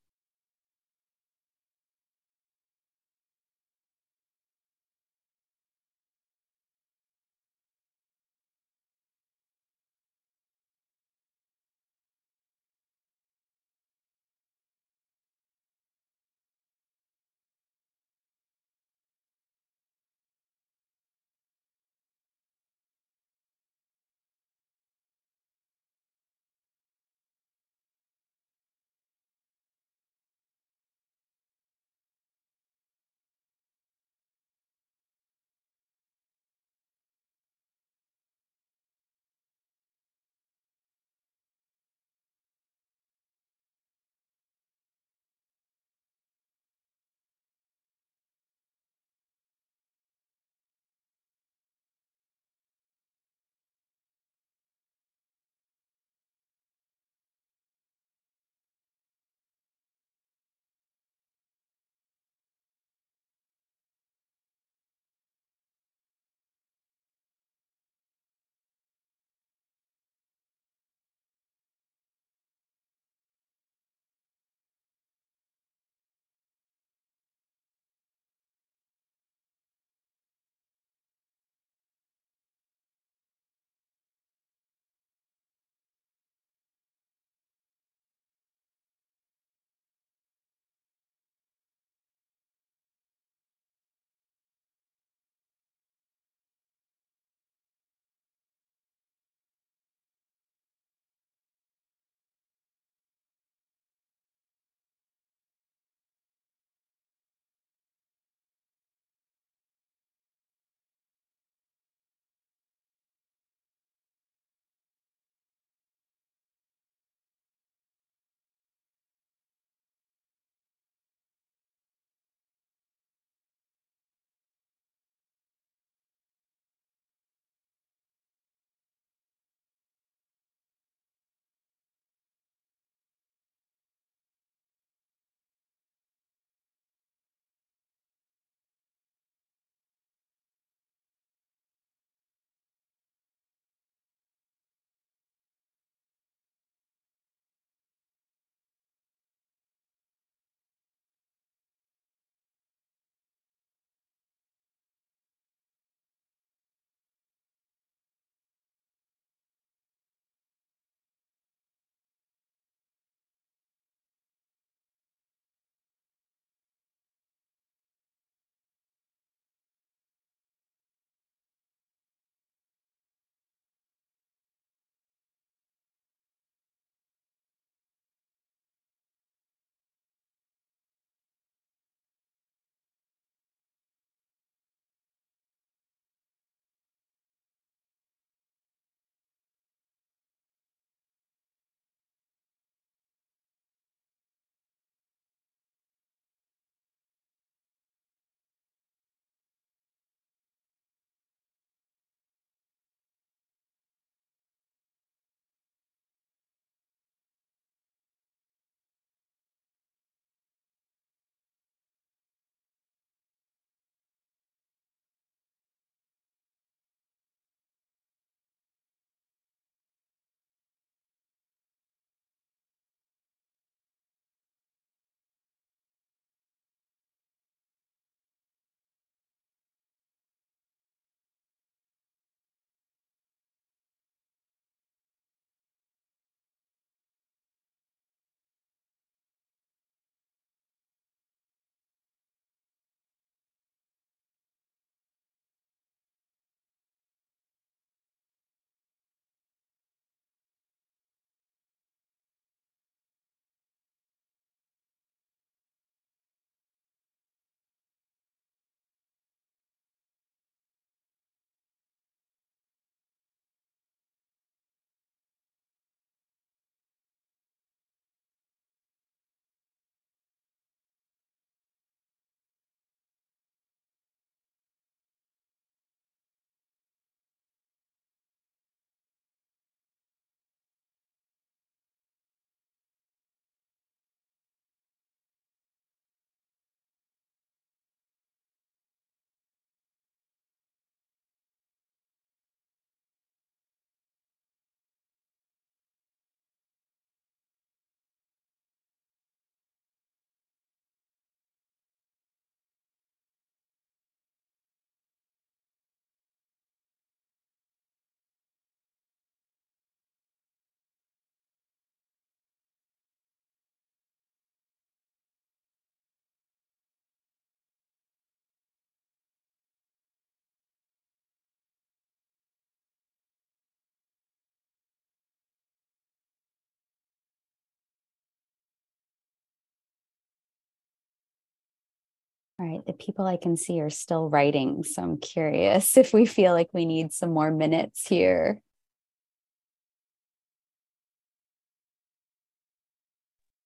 All right, the people I can see are still writing. So I'm curious if we feel like we need some more minutes here.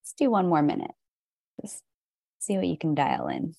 Let's do one more minute. Just see what you can dial in.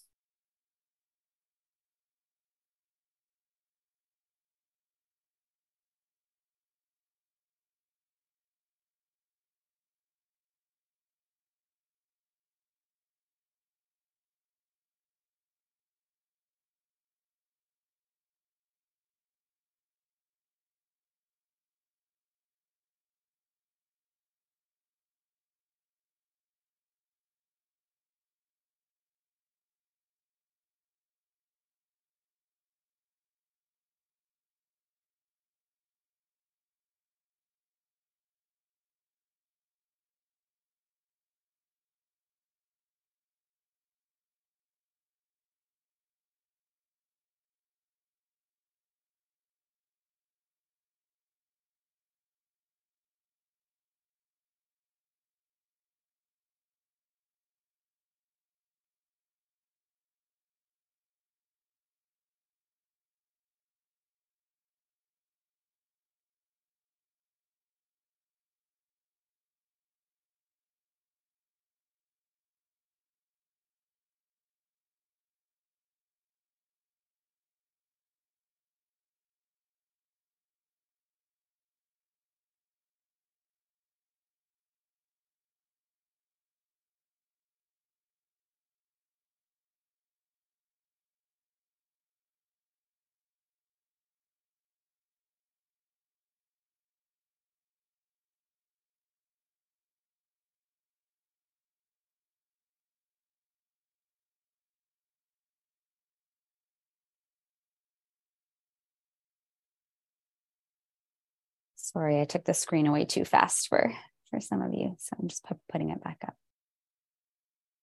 Sorry, I took the screen away too fast for, for some of you. So I'm just putting it back up.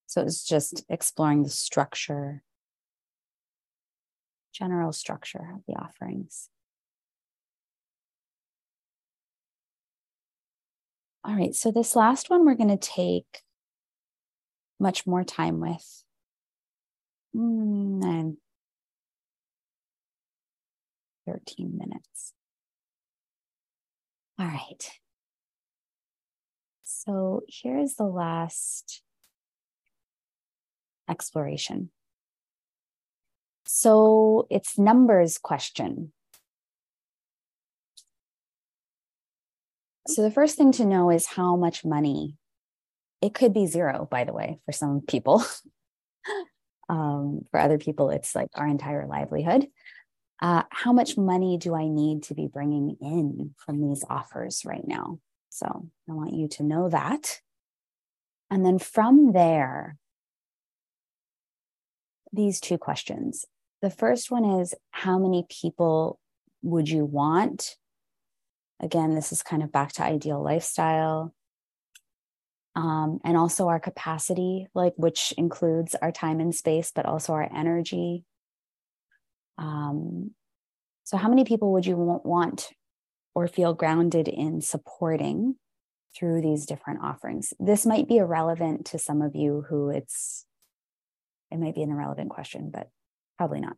So it's just exploring the structure, general structure of the offerings. All right, so this last one we're going to take much more time with. Mm, 13 minutes. All right. So here's the last exploration. So it's numbers question. So the first thing to know is how much money. It could be zero, by the way, for some people. um, for other people, it's like our entire livelihood uh, how much money do I need to be bringing in from these offers right now? So I want you to know that. And then from there, these two questions. The first one is how many people would you want? Again, this is kind of back to ideal lifestyle. Um, and also our capacity, like which includes our time and space, but also our energy, um, so, how many people would you want or feel grounded in supporting through these different offerings? This might be irrelevant to some of you who it's, it might be an irrelevant question, but probably not.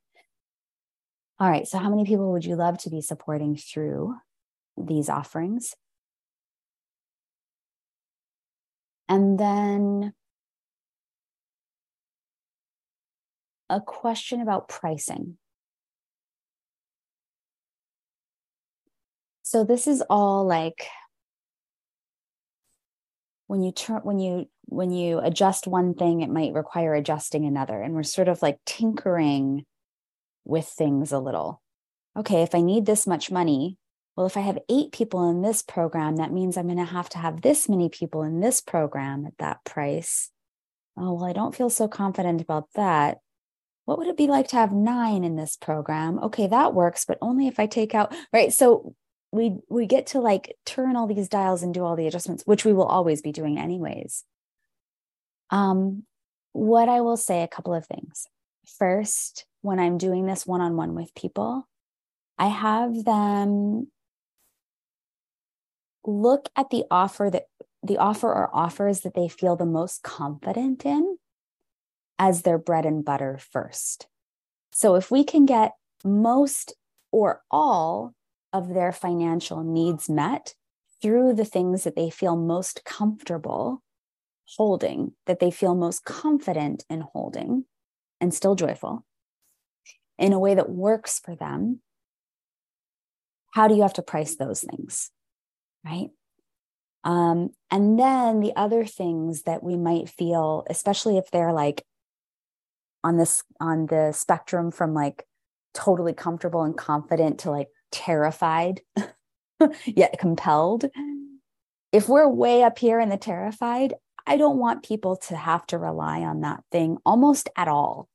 All right. So, how many people would you love to be supporting through these offerings? And then a question about pricing. So this is all like when you turn when you when you adjust one thing it might require adjusting another and we're sort of like tinkering with things a little. Okay, if I need this much money, well if I have 8 people in this program that means I'm going to have to have this many people in this program at that price. Oh, well I don't feel so confident about that what would it be like to have nine in this program? Okay, that works, but only if I take out, right? So we we get to like turn all these dials and do all the adjustments which we will always be doing anyways um what i will say a couple of things first when i'm doing this one-on-one with people i have them look at the offer that the offer or offers that they feel the most confident in as their bread and butter first. So if we can get most or all of their financial needs met through the things that they feel most comfortable holding, that they feel most confident in holding, and still joyful in a way that works for them, how do you have to price those things? Right. Um, and then the other things that we might feel, especially if they're like on this on the spectrum from like totally comfortable and confident to like terrified yet compelled if we're way up here in the terrified i don't want people to have to rely on that thing almost at all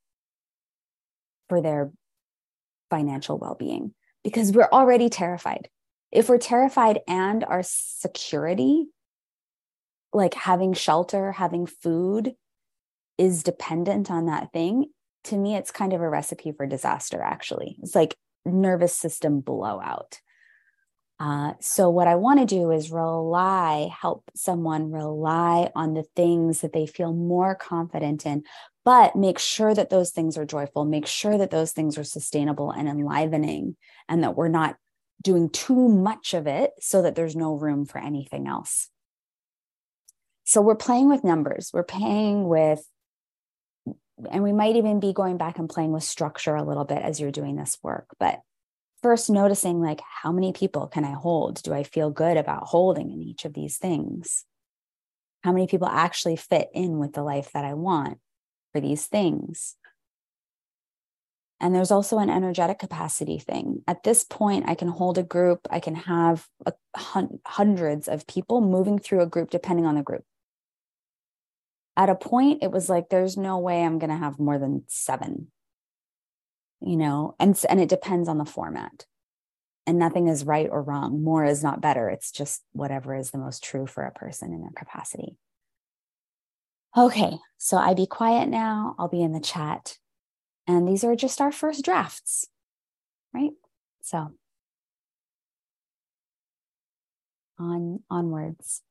for their financial well-being because we're already terrified if we're terrified and our security like having shelter having food is dependent on that thing, to me, it's kind of a recipe for disaster, actually. It's like nervous system blowout. Uh, so, what I want to do is rely, help someone rely on the things that they feel more confident in, but make sure that those things are joyful, make sure that those things are sustainable and enlivening, and that we're not doing too much of it so that there's no room for anything else. So, we're playing with numbers, we're playing with and we might even be going back and playing with structure a little bit as you're doing this work but first noticing like how many people can i hold? Do i feel good about holding in each of these things? How many people actually fit in with the life that i want for these things? And there's also an energetic capacity thing. At this point, I can hold a group, I can have a, hundreds of people moving through a group, depending on the group at a point it was like there's no way i'm going to have more than 7 you know? And and it depends on the format. And nothing is right or wrong. More is not better. It's just whatever is the most true for a person in their capacity. Okay so i be quiet now. I'll be in the chat. And these are just our first drafts right? So on onwards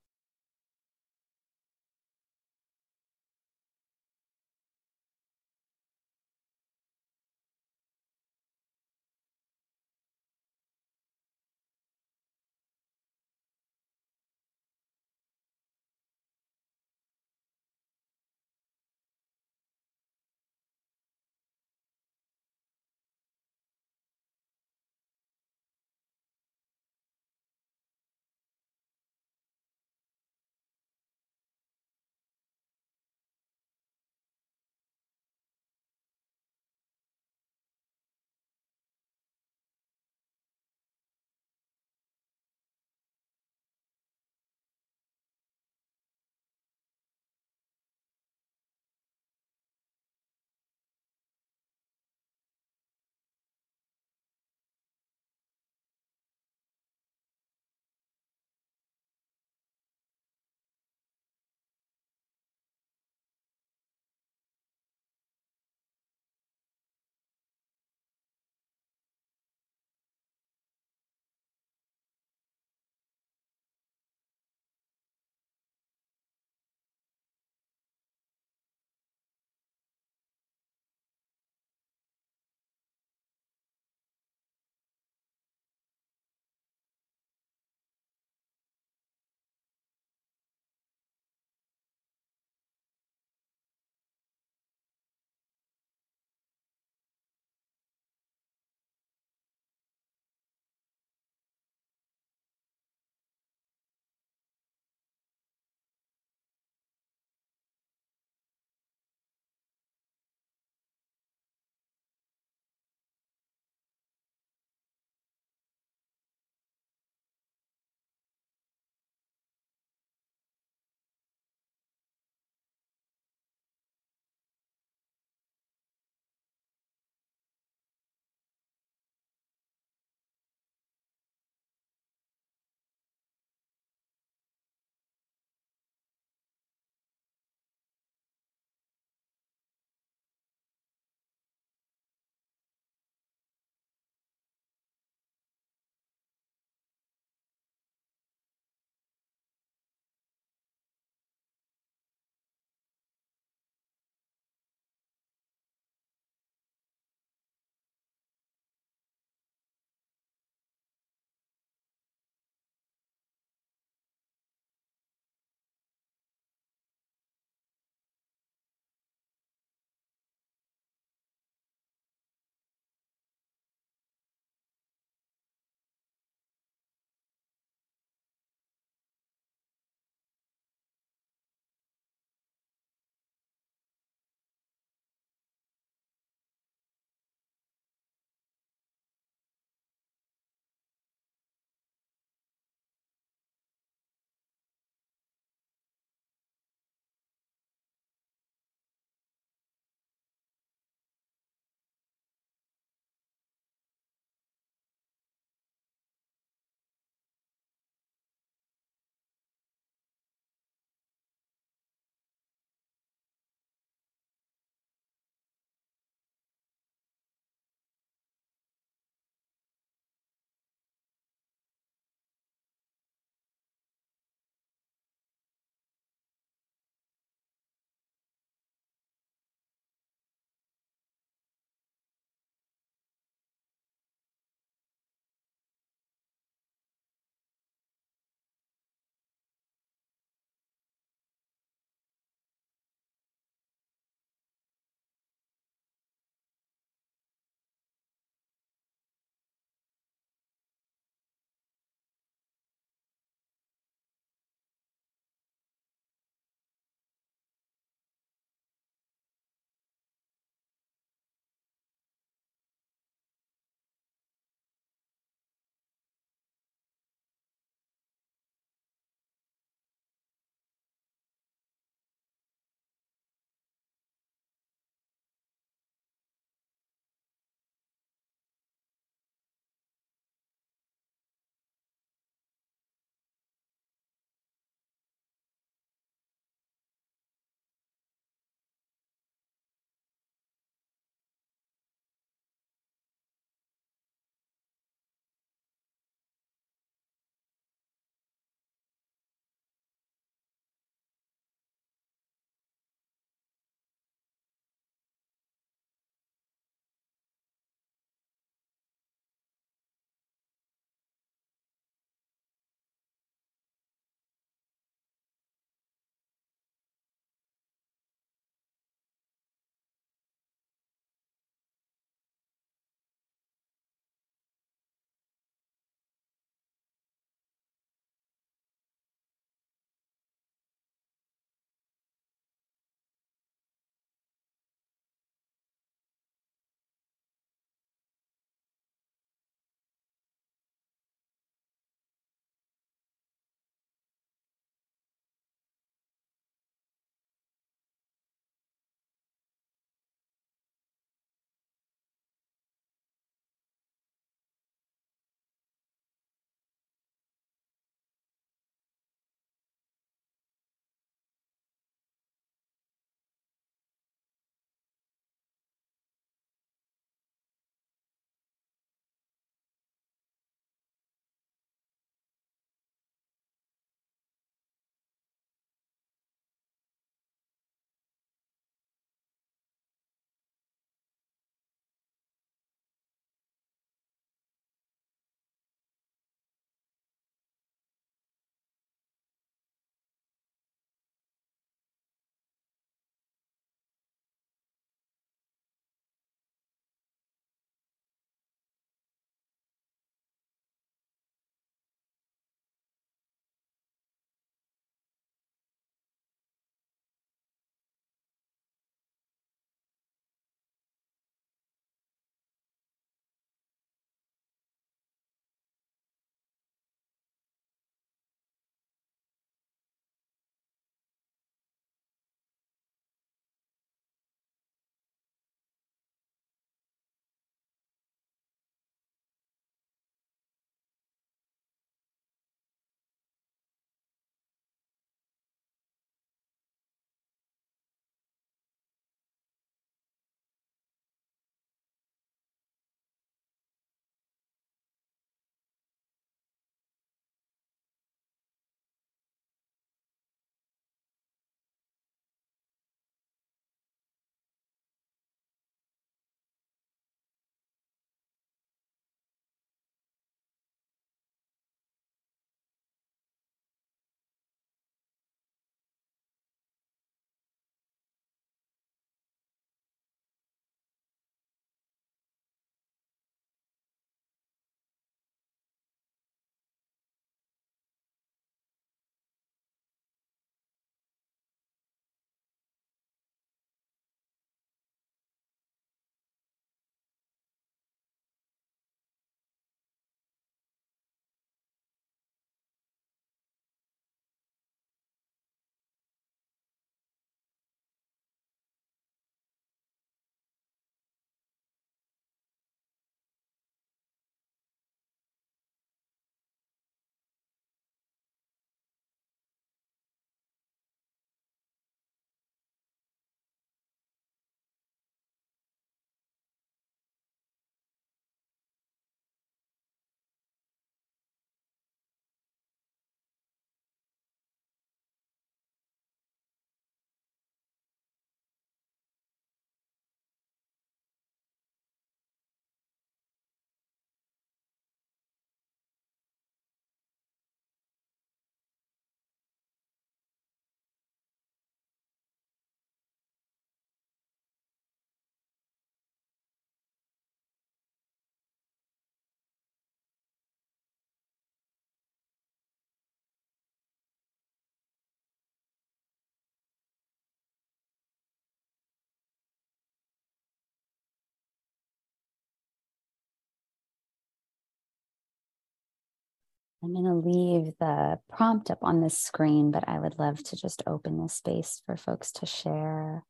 I'm going to leave the prompt up on this screen, but I would love to just open this space for folks to share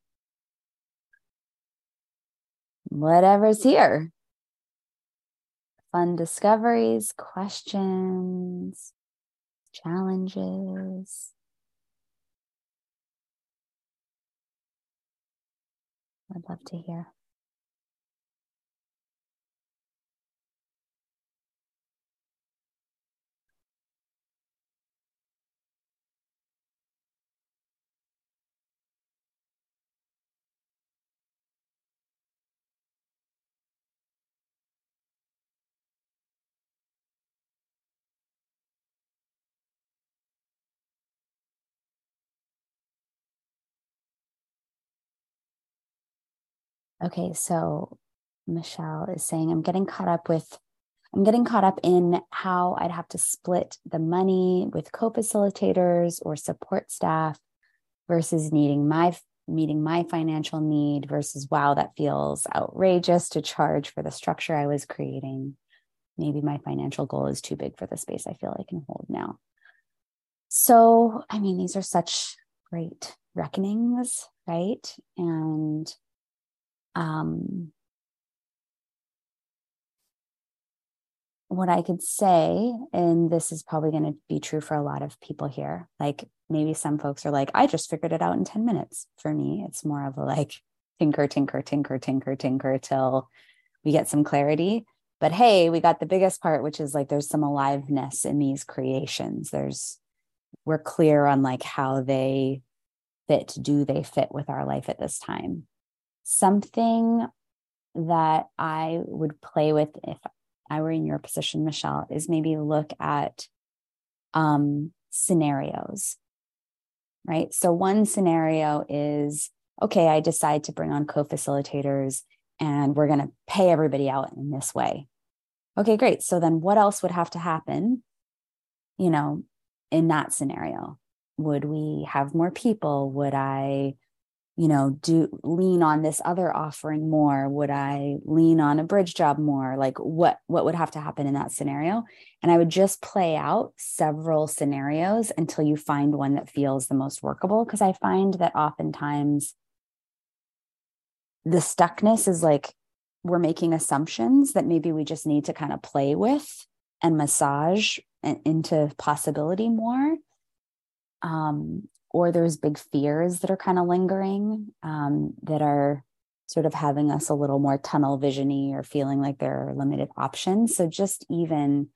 whatever's here. Fun discoveries, questions, challenges. I'd love to hear. Okay, so Michelle is saying, I'm getting caught up with, I'm getting caught up in how I'd have to split the money with co facilitators or support staff versus needing my meeting my financial need versus wow that feels outrageous to charge for the structure i was creating. Maybe my financial goal is too big for the space i feel i can hold now. So i mean these are such great reckonings right? And um, what I could say, and this is probably going to be true for a lot of people here, like maybe some folks are like, I just figured it out in 10 minutes. For me, it's more of a like tinker, tinker, tinker, tinker, tinker till we get some clarity. But hey, we got the biggest part, which is like there's some aliveness in these creations. There's, we're clear on like how they fit, do they fit with our life at this time? Something that I would play with if I were in your position, Michelle, is maybe look at um, scenarios, right? So, one scenario is okay, I decide to bring on co facilitators and we're going to pay everybody out in this way. Okay, great. So, then what else would have to happen, you know, in that scenario? Would we have more people? Would I you know do lean on this other offering more? Would i lean on a bridge job more? Like what what would have to happen in that scenario? And i would just play out several scenarios until you find one that feels the most workable because i find that oftentimes the stuckness is like we're making assumptions that maybe we just need to kind of play with and massage into possibility more. Um, or there's big fears that are kind of lingering um, that are sort of having us a little more tunnel visiony or feeling like there are limited options. So just even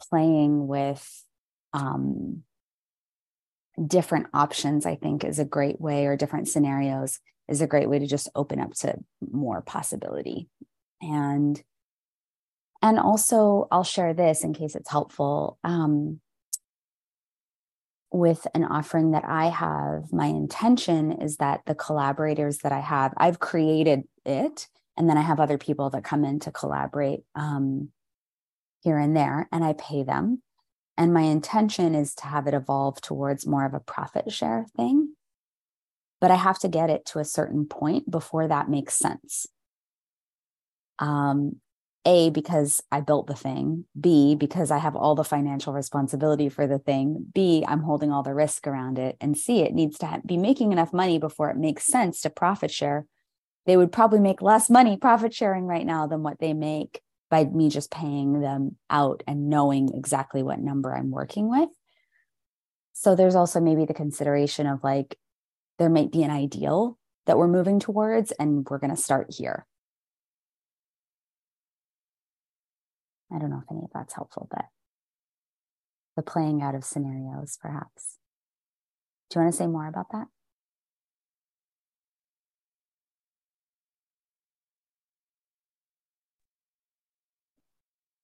playing with um, different options, I think, is a great way, or different scenarios is a great way to just open up to more possibility. And and also, I'll share this in case it's helpful. Um, with an offering that I have, my intention is that the collaborators that I have, I've created it, and then I have other people that come in to collaborate um, here and there, and I pay them. And my intention is to have it evolve towards more of a profit share thing. But I have to get it to a certain point before that makes sense. Um, a, because I built the thing. B, because I have all the financial responsibility for the thing. B, I'm holding all the risk around it. And C, it needs to be making enough money before it makes sense to profit share. They would probably make less money profit sharing right now than what they make by me just paying them out and knowing exactly what number I'm working with. So there's also maybe the consideration of like, there might be an ideal that we're moving towards, and we're going to start here I don't know if any of that's helpful, but the playing out of scenarios, perhaps. Do you want to say more about that?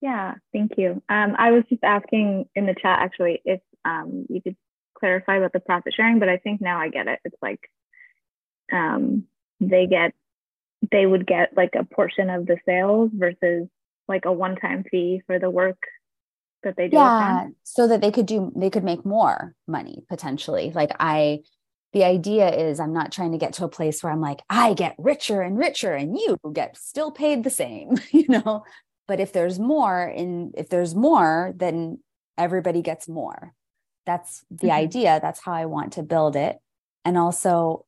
Yeah, thank you. Um, I was just asking in the chat actually if um, you could clarify about the profit sharing, but I think now I get it. It's like um, they get, they would get like a portion of the sales versus like a one-time fee for the work that they do yeah so that they could do they could make more money potentially like i the idea is i'm not trying to get to a place where i'm like i get richer and richer and you get still paid the same you know but if there's more in if there's more then everybody gets more. That's the Mhm. idea. That's how I want to build it. And also,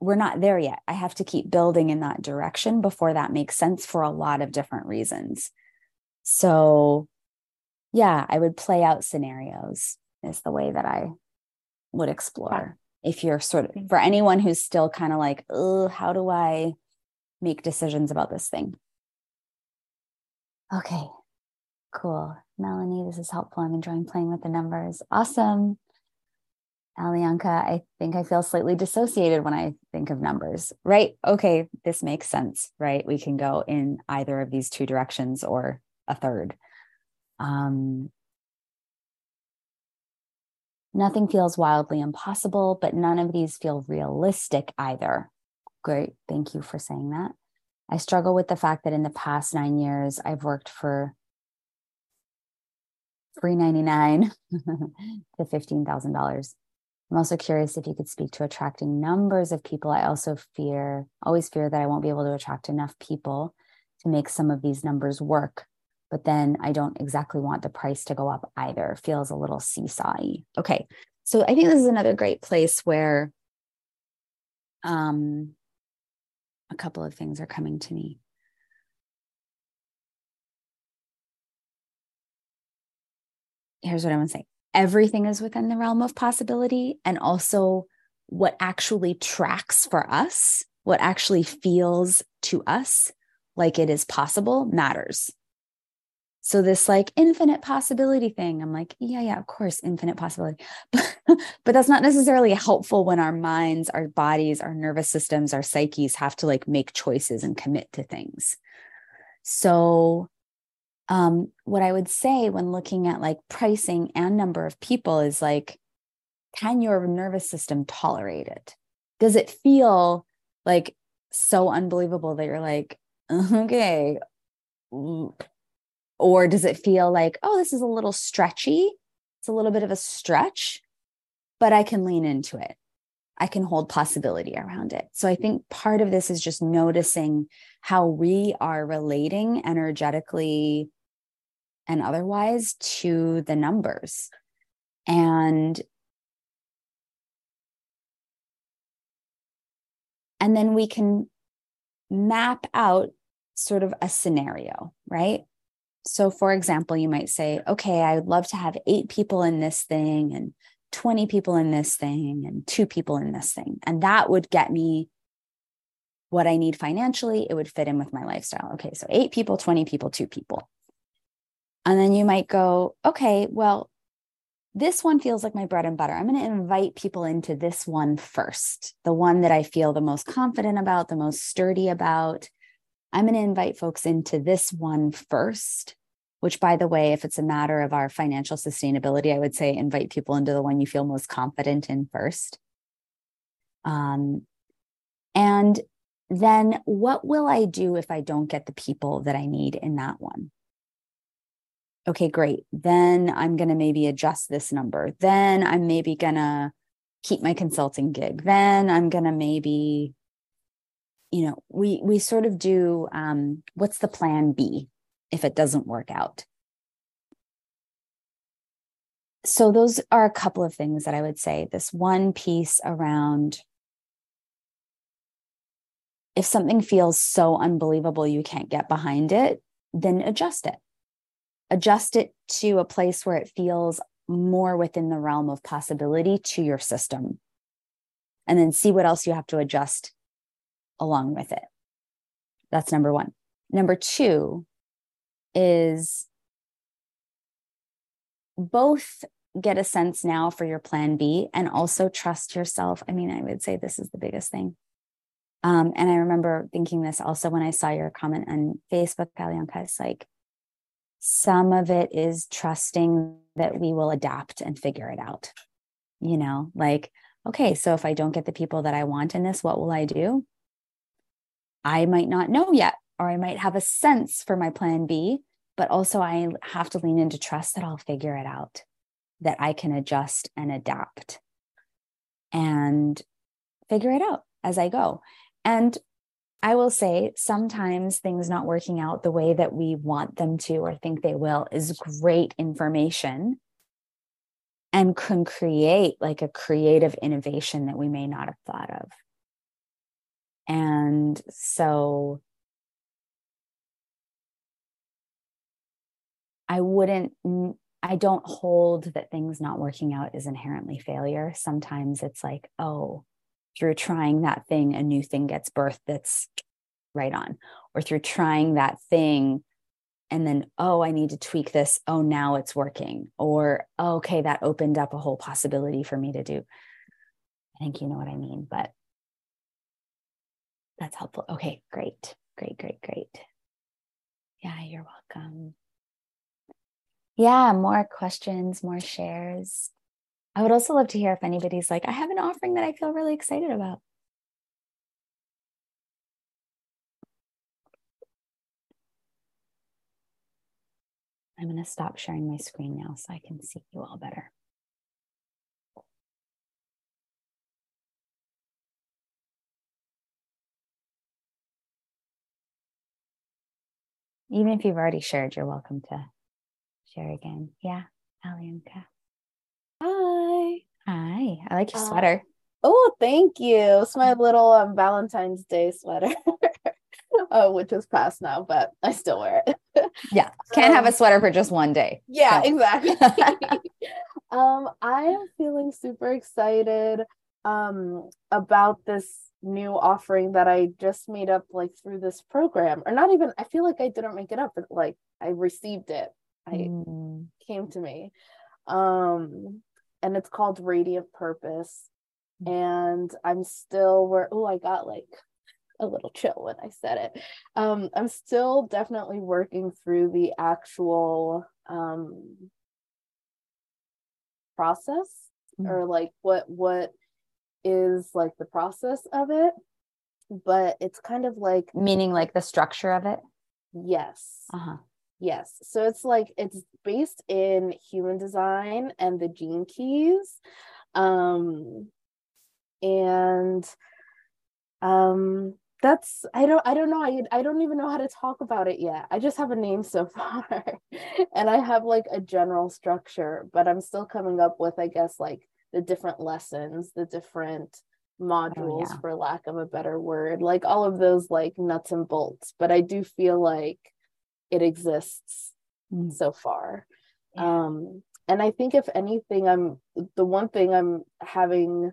we're not there yet. I have to keep building in that direction before that makes sense for a lot of different reasons. So, yeah, I would play out scenarios, is the way that I would explore. If you're sort of, for anyone who's still kind of like, oh, how do I make decisions about this thing? Okay, cool. Melanie, this is helpful. I'm enjoying playing with the numbers. Awesome. Alianka, I think I feel slightly dissociated when I think of numbers, right? Okay, this makes sense, right? We can go in either of these two directions or a third. Um, nothing feels wildly impossible, but none of these feel realistic either. Great. Thank you for saying that. I struggle with the fact that in the past nine years, I've worked for free ninety nine to fifteen thousand dollars. I'm also curious if you could speak to attracting numbers of people. I also fear, always fear that I won't be able to attract enough people to make some of these numbers work. But then I don't exactly want the price to go up either. Feels a little seesawy. Okay. So I think this is another great place where um, a couple of things are coming to me. Here's what I want to say everything is within the realm of possibility, and also what actually tracks for us, what actually feels to us like it is possible matters. So, this like infinite possibility thing, I'm like, yeah, yeah, of course, infinite possibility. but that's not necessarily helpful when our minds, our bodies, our nervous systems, our psyches have to like make choices and commit to things. So, um, what I would say when looking at like pricing and number of people is like, can your nervous system tolerate it? Does it feel like so unbelievable that you're like, okay, or does it feel like, oh, this is a little stretchy? It's a little bit of a stretch, but I can lean into it. I can hold possibility around it. So I think part of this is just noticing how we are relating energetically and otherwise to the numbers. And and then we can map out sort of a scenario, right? So, for example, you might say, okay, I would love to have eight people in this thing and 20 people in this thing and two people in this thing. And that would get me what I need financially. It would fit in with my lifestyle. Okay, so eight people, 20 people, two people. And then you might go, okay, well, this one feels like my bread and butter. I'm going to invite people into this one first, the one that I feel the most confident about, the most sturdy about. I'm going to invite folks into this one first, which, by the way, if it's a matter of our financial sustainability, I would say invite people into the one you feel most confident in first. Um, and then what will I do if I don't get the people that I need in that one? Okay, great. Then I'm going to maybe adjust this number. Then I'm maybe going to keep my consulting gig. Then I'm going to maybe you know we we sort of do um, what's the plan b if it doesn't work out so those are a couple of things that i would say this one piece around if something feels so unbelievable you can't get behind it then adjust it adjust it to a place where it feels more within the realm of possibility to your system and then see what else you have to adjust along with it. That's number one. Number two is both get a sense now for your plan B and also trust yourself. I mean, I would say this is the biggest thing. Um, and I remember thinking this also when I saw your comment on Facebook, Alianka. It's like some of it is trusting that we will adapt and figure it out. You know, like, okay, so if I don't get the people that I want in this, what will I do? I might not know yet, or I might have a sense for my plan B, but also I have to lean into trust that I'll figure it out, that I can adjust and adapt and figure it out as I go. And I will say sometimes things not working out the way that we want them to or think they will is great information and can create like a creative innovation that we may not have thought of. And so I wouldn't, I don't hold that things not working out is inherently failure. Sometimes it's like, oh, through trying that thing, a new thing gets birthed that's right on. Or through trying that thing, and then, oh, I need to tweak this. Oh, now it's working. Or, oh, okay, that opened up a whole possibility for me to do. I think you know what I mean, but that's helpful. Okay, great, great, great, great. Yeah, you're welcome. Yeah, more questions, more shares. I would also love to hear if anybody's like, I have an offering that I feel really excited about. I'm going to stop sharing my screen now so I can see you all better. Even if you've already shared, you're welcome to share again. Yeah, Alianka. Hi. I like your uh, sweater. Oh, thank you. It's my little um, Valentine's Day sweater, uh, which is past now, but I still wear it. yeah. Can't um, have a um, sweater for just one day. Yeah, so. exactly. um, I am feeling super excited um, about this new offering that I just made up like through this program, or not even, I feel like I didn't make it up, but like I received it. I mm. came to me. Um, and it's called Radiant Purpose. Mm. And I'm still where, oh, I got like a little chill when I said it. Um, I'm still definitely working through the actual um, process mm. or like what what is like the process of it but it's kind of like meaning like the structure of it yes uh-huh yes. So it's like it's based in human design and the gene keys um and um that's i don't i don't know I, I don't even know how to talk about it yet. I just have a name so far and i have like a general structure but i'm still coming up with i guess like the different lessons the different modules oh, yeah. for lack of a better word like all of those like nuts and bolts. But i do feel like it exists mm. so far yeah. um and i think if anything i'm the one thing i'm having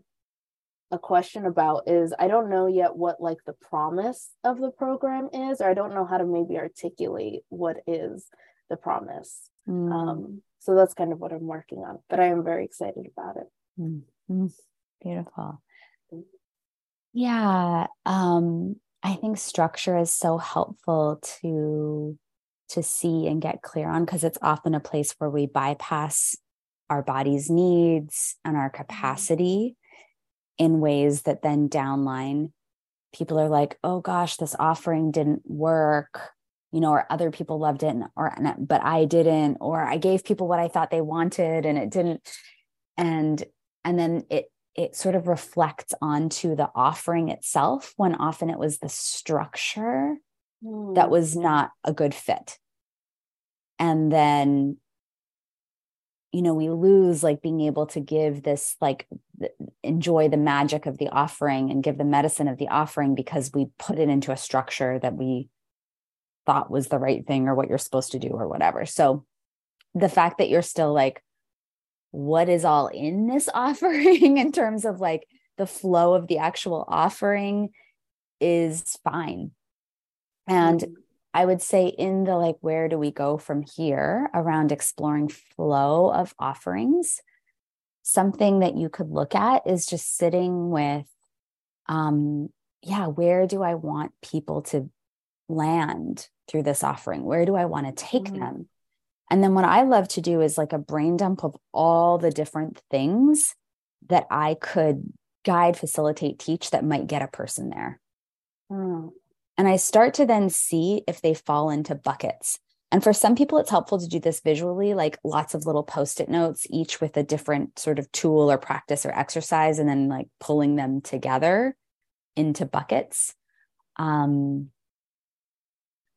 a question about is i don't know yet what like the promise of the program is or i don't know how to maybe articulate what is the promise mm. um so that's kind of what i'm working on but i am very excited about it Mm-hmm. Beautiful. Yeah. Um, I think structure is so helpful to to see and get clear on because it's often a place where we bypass our body's needs and our mm-hmm. capacity in ways that then downline people are like oh gosh this offering didn't work you know or other people loved it and, or but i didn't or i gave people what i thought they wanted and it didn't and and then it it sort of reflects onto the offering itself when often it was the structure mm. that was not a good fit and then you know we lose like being able to give this like enjoy the magic of the offering and give the medicine of the offering because we put it into a structure that we thought was the right thing or what you're supposed to do or whatever so the fact that you're still like what is all in this offering in terms of like the flow of the actual offering is fine. And mm-hmm. I would say, in the like, where do we go from here around exploring flow of offerings? Something that you could look at is just sitting with, um, yeah, where do I want people to land through this offering? Where do I want to take mm-hmm. them? And then what I love to do is like a brain dump of all the different things that I could guide, facilitate, teach that might get a person there. Mm. And I start to then see if they fall into buckets. And for some people, it's helpful to do this visually, like lots of little post it notes, each with a different sort of tool or practice or exercise, and then like pulling them together into buckets. Um,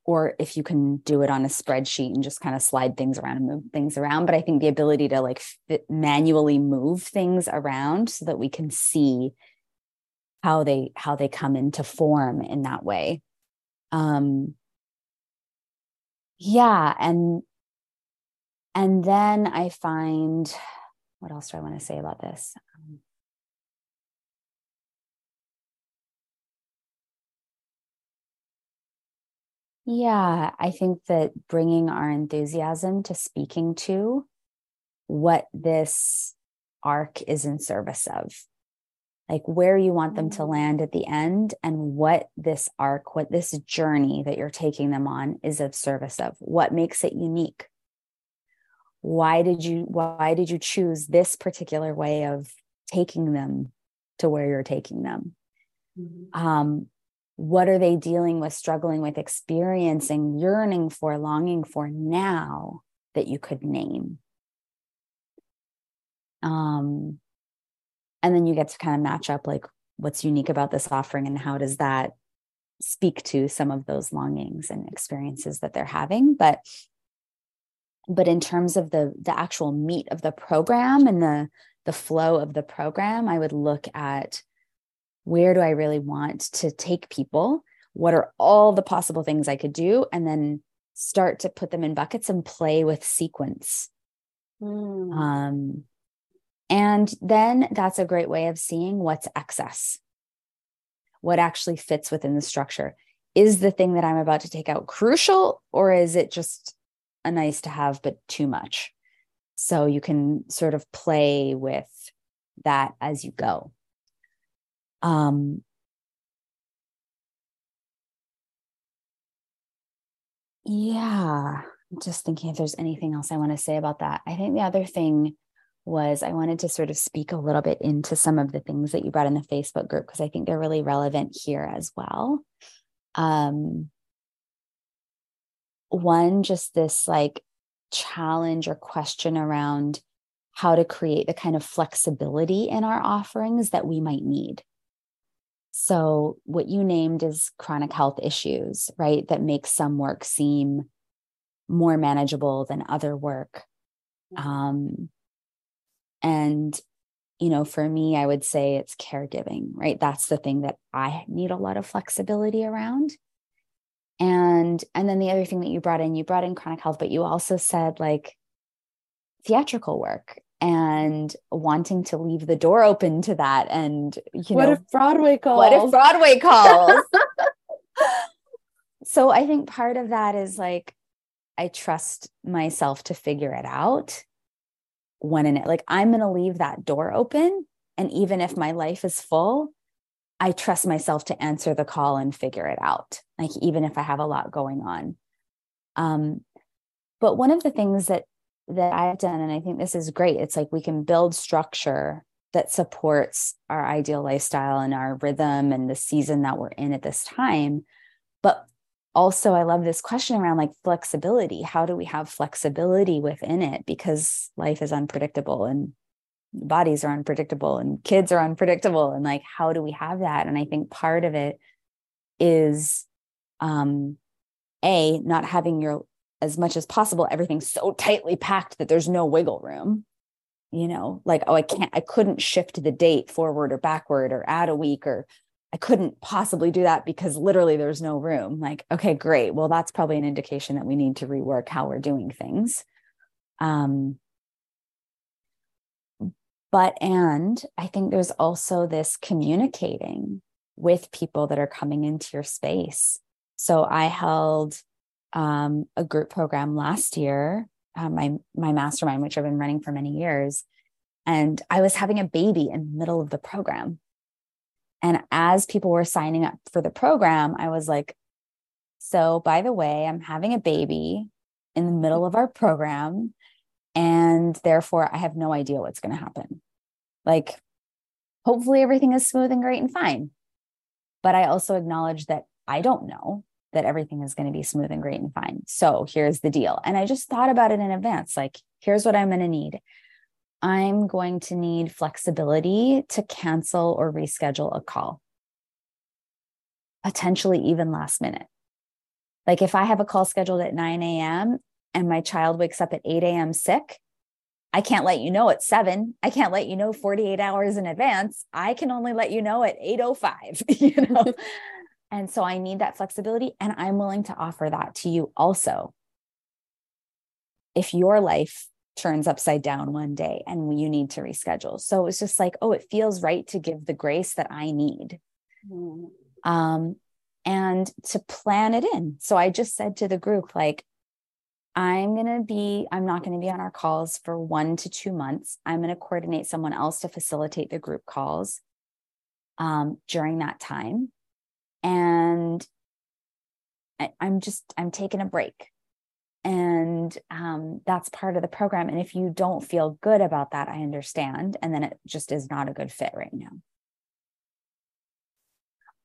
or if you can do it on a spreadsheet and just kind of slide things around and move things around but i think the ability to like fit, manually move things around so that we can see how they how they come into form in that way um yeah and and then i find what else do i want to say about this? Um, Yeah, I think that bringing our enthusiasm to speaking to what this arc is in service of, like where you want them to mm. land at the end, and what this arc, what this journey that you're taking them on is of service of, what makes it unique. Why did you why did you choose this particular way of taking them to where you're taking them? Mm-hmm. Um, what are they dealing with, struggling with, experiencing, yearning for, longing for now that you could name? Um, and then you get to kind of match up like what's unique about this offering and how does that speak to some of those longings and experiences that they're having but but in terms of the the actual meat of the program and the the flow of the program i would look at where do I really want to take people? What are all the possible things I could do? And then start to put them in buckets and play with sequence. Mm. Um, and then that's a great way of seeing what's excess, what actually fits within the structure. Is the thing that I'm about to take out crucial, or is it just a nice to have, but too much? So you can sort of play with that as you go. Um, yeah, I'm just thinking if there's anything else I want to say about that. I think the other thing was I wanted to sort of speak a little bit into some of the things that you brought in the Facebook group because I think they're really relevant here as well. Um, one, just this like challenge or question around how to create the kind of flexibility in our offerings that we might need. So, what you named is chronic health issues, right? That makes some work seem more manageable than other work. Um, and, you know, for me, I would say it's caregiving, right? That's the thing that I need a lot of flexibility around. And and then the other thing that you brought in, you brought in chronic health, but you also said like theatrical work and wanting to leave the door open to that and you know what know if broadway calls what if broadway calls so i think part of that is like i trust myself to figure it out when in it like i'm going to leave that door open and even if my life is full i trust myself to answer the call and figure it out like even if i have a lot going on um but one of the things that that I've done, and I think this is great. It's like we can build structure that supports our ideal lifestyle and our rhythm and the season that we're in at this time. But also, I love this question around like flexibility. How do we have flexibility within it? Because life is unpredictable and bodies are unpredictable and kids are unpredictable. And like, how do we have that? And I think part of it is um, a not having your as much as possible everything so tightly packed that there's no wiggle room you know like oh i can't i couldn't shift the date forward or backward or add a week or i couldn't possibly do that because literally there's no room. Like okay great. Well that's probably an indication that we need to rework how we're doing things. Um but and i think there's also this communicating with people that are coming into your space. So i held um, a group program last year, uh, my my mastermind, which I've been running for many years, and I was having a baby in the middle of the program. And as people were signing up for the program, I was like, "So, by the way, I'm having a baby in the middle of our program, and therefore, I have no idea what's going to happen. Like, hopefully, everything is smooth and great and fine." But I also acknowledge that I don't know that everything is going to be smooth and great and fine. So here's the deal. And I just thought about it in advance like, here's what I'm going to need. I'm going to need flexibility to cancel or reschedule a call, potentially even last minute. Like if I have a call scheduled at 9 a.m. and my child wakes up at 8 a.m. sick, I can't let you know at seven. I can't let you know 48 hours in advance. I can only let you know at 805, you know. and so I need that flexibility. And I'm willing to offer that to you also. If your life turns upside down one day and you need to reschedule. So it's just like, oh, it feels right to give the grace that I need. Mm. Um, and to plan it in. So I just said to the group, like, I'm going to be, I'm not going to be on our calls for one to two months. I'm going to coordinate someone else to facilitate the group calls um, during that time. And I, I'm just, I'm taking a break. And um, that's part of the program. And if you don't feel good about that, I understand. And then it just is not a good fit right now.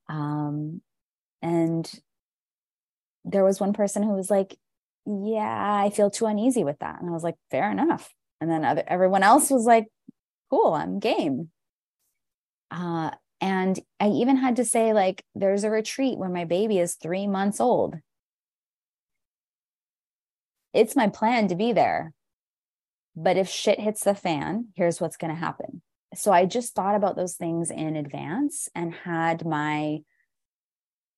Um, and there was one person who was like, yeah, I feel too uneasy with that. And I was like, fair enough. And then other, everyone else was like, cool, I'm game. Uh, and I even had to say, like, there's a retreat when my baby is three months old. It's my plan to be there. But if shit hits the fan, here's what's going to happen. So I just thought about those things in advance and had my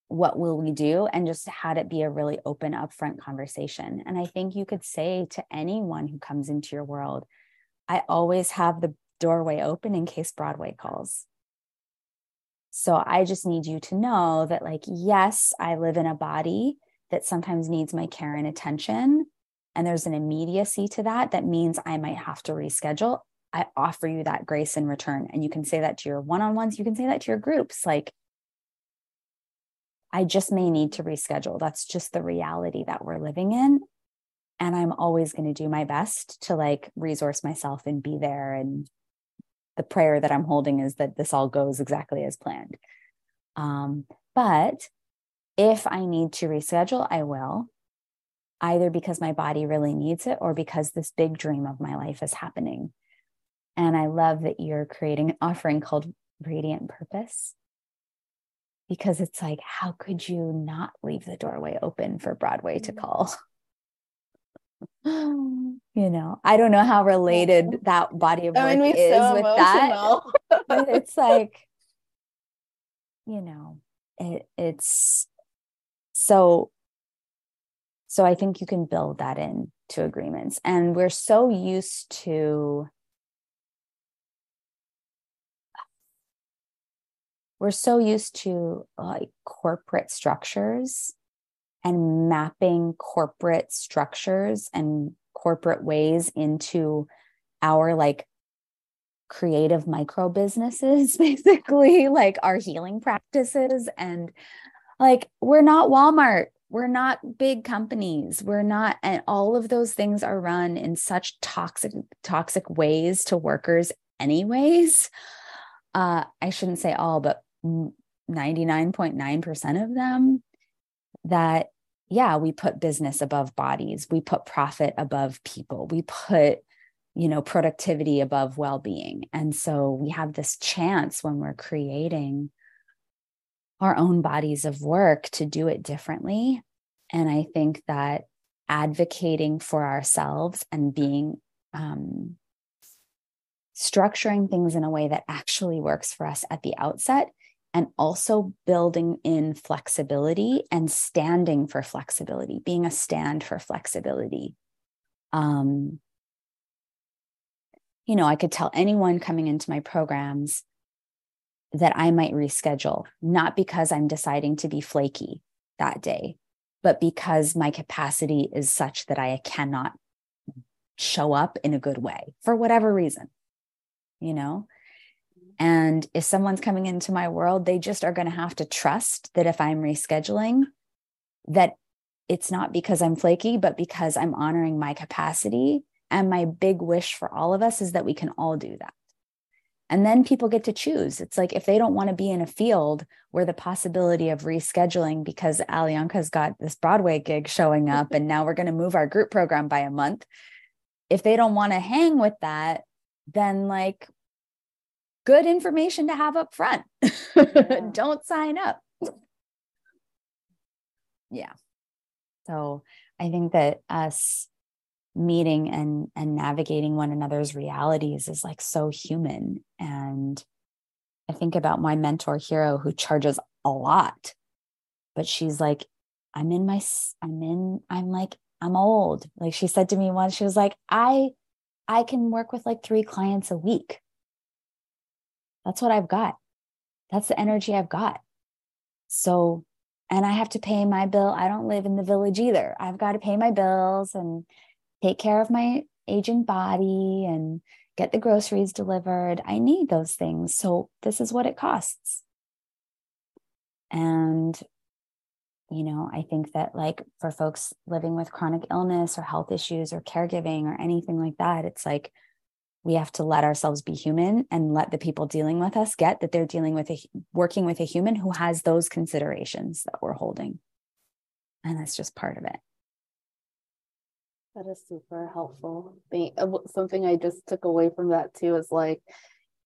what will we do and just had it be a really open upfront conversation and i think you could say to anyone who comes into your world i always have the doorway open in case broadway calls so i just need you to know that like yes i live in a body that sometimes needs my care and attention and there's an immediacy to that that means i might have to reschedule i offer you that grace in return and you can say that to your one-on-ones you can say that to your groups like I just may need to reschedule. That's just the reality that we're living in. And I'm always going to do my best to like resource myself and be there. And the prayer that I'm holding is that this all goes exactly as planned. Um, but if I need to reschedule, I will, either because my body really needs it or because this big dream of my life is happening. And I love that you're creating an offering called Radiant Purpose because it's like, how could you not leave the doorway open for Broadway to call? you know, I don't know how related that body of work is so with emotional. that. but it's like, you know, it, it's so so I think you can build that in to agreements. And we're so used to we're so used to like corporate structures and mapping corporate structures and corporate ways into our like creative micro businesses basically like our healing practices and like we're not Walmart we're not big companies. We're not and all of those things are run in such toxic toxic ways to workers anyways. Uh i shouldn't say all but 99.9% of them that yeah we put business above bodies. We put profit above people. We put you know productivity above well-being. And so we have this chance when we're creating our own bodies of work to do it differently and i think that advocating for ourselves and being um, structuring things in a way that actually works for us at the outset and also building in flexibility and standing for flexibility, being a stand for flexibility. Um, you know, I could tell anyone coming into my programs that I might reschedule, not because I'm deciding to be flaky that day, but because my capacity is such that I cannot show up in a good way for whatever reason, you know? And if someone's coming into my world, they just are going to have to trust that if I'm rescheduling, that it's not because I'm flaky, but because I'm honoring my capacity. And my big wish for all of us is that we can all do that. And then people get to choose. It's like if they don't want to be in a field where the possibility of rescheduling because Alianka's got this Broadway gig showing up and now we're going to move our group program by a month. If they don't want to hang with that, then like good information to have up front. Yeah. Don't sign up. Yeah. So I think that us meeting and and navigating one another's realities is like so human. And i think about my mentor hero who charges a lot but she's like i'm in my i'm in i'm like i'm old. Like she said to me once she was like i i can work with like three clients a week. That's what i've got. That's the energy i've got. So and i have to pay my bill. I don't live in the village either. I've got to pay my bills and take care of my aging body and get the groceries delivered. I need those things. So this is what it costs. And, you know, I think that like for folks living with chronic illness or health issues or caregiving or anything like that, it's like we have to let ourselves be human and let the people dealing with us get that they're dealing with a working with a human who has those considerations that we're holding. And that's just part of it. That is super helpful. Uh, something I just took away from that too is like,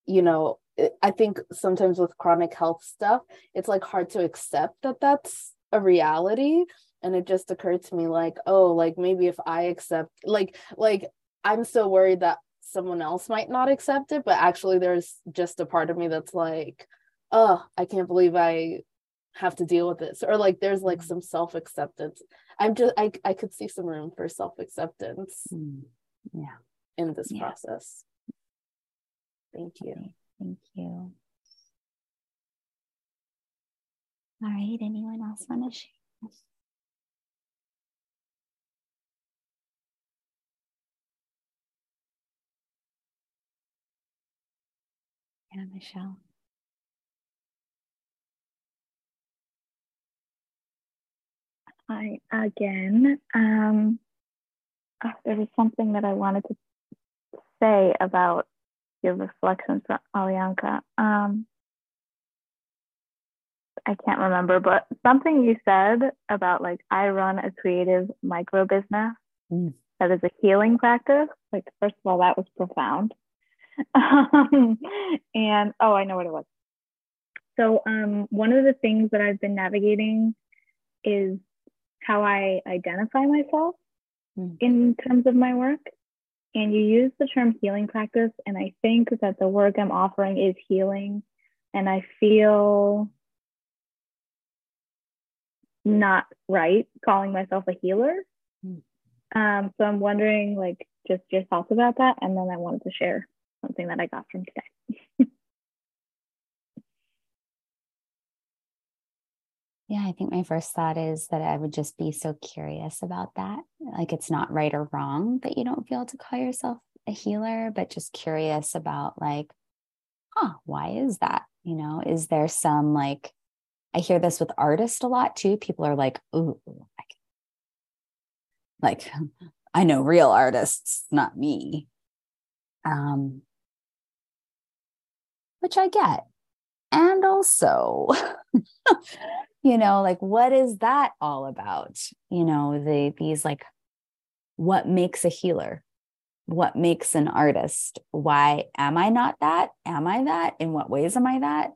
you know, I think sometimes with chronic health stuff, it's like hard to accept that that's a reality. And it just occurred to me like, oh, like maybe if I accept, like, like I'm so worried that someone else might not accept it, but actually there's just a part of me that's like, oh, I can't believe I have to deal with this or like there's like mm. some self-acceptance i'm just i, I could see some room for self-acceptance mm. yeah. in this yeah. process. Thank you. Okay. thank you. All right. Anyone else want to share? Yeah michelle Hi again. Um, oh, there was something that I wanted to say about your reflections from Alianka. Um, I can't remember, but something you said about like I run a creative micro business mm. that is a healing practice. Like first of all, that was profound. Um, and oh, I know what it was. So um, one of the things that I've been navigating is how I identify myself mm. in terms of my work. And you use the term healing practice, and I think that the work I'm offering is healing. And I feel not right calling myself a healer. Mm. Um, so I'm wondering, like, just your thoughts about that. And then I wanted to share something that I got from today. Yeah, I think my first thought is that I would just be so curious about that. Like it's not right or wrong that you don't feel to call yourself a healer, but just curious about like, huh, why is that? You know, is there some like, I hear this with artists a lot too. People are like, ooh, like I know real artists, not me. Um, which I get. And also, you know like what is that all about? You know the these like what makes a healer? What makes an artist? Why am i not that? Am i that? In what ways am i that?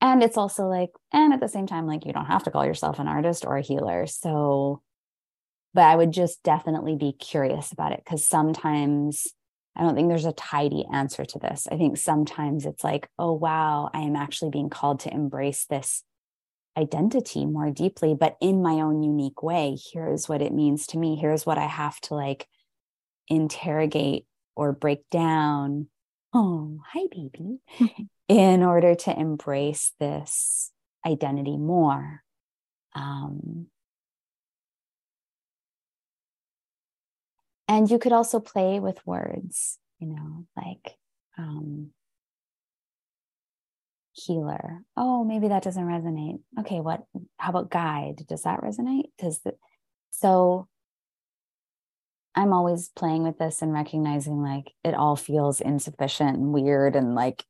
And it's also like and at the same time like you don't have to call yourself an artist or a healer so but i would just definitely be curious about it because sometimes i don't think there's a tidy answer to this. I think sometimes it's like oh wow i am actually being called to embrace this identity more deeply, but in my own unique way. Here's what it means to me. Here's what I have to like interrogate or break down. Oh, hi, baby. in order to embrace this identity more. Um, and you could also play with words, you know, like um, healer. Oh, maybe that doesn't resonate. Okay, what? How about guide? Does that resonate? Does the so I'm always playing with this and recognizing like it all feels insufficient and weird and like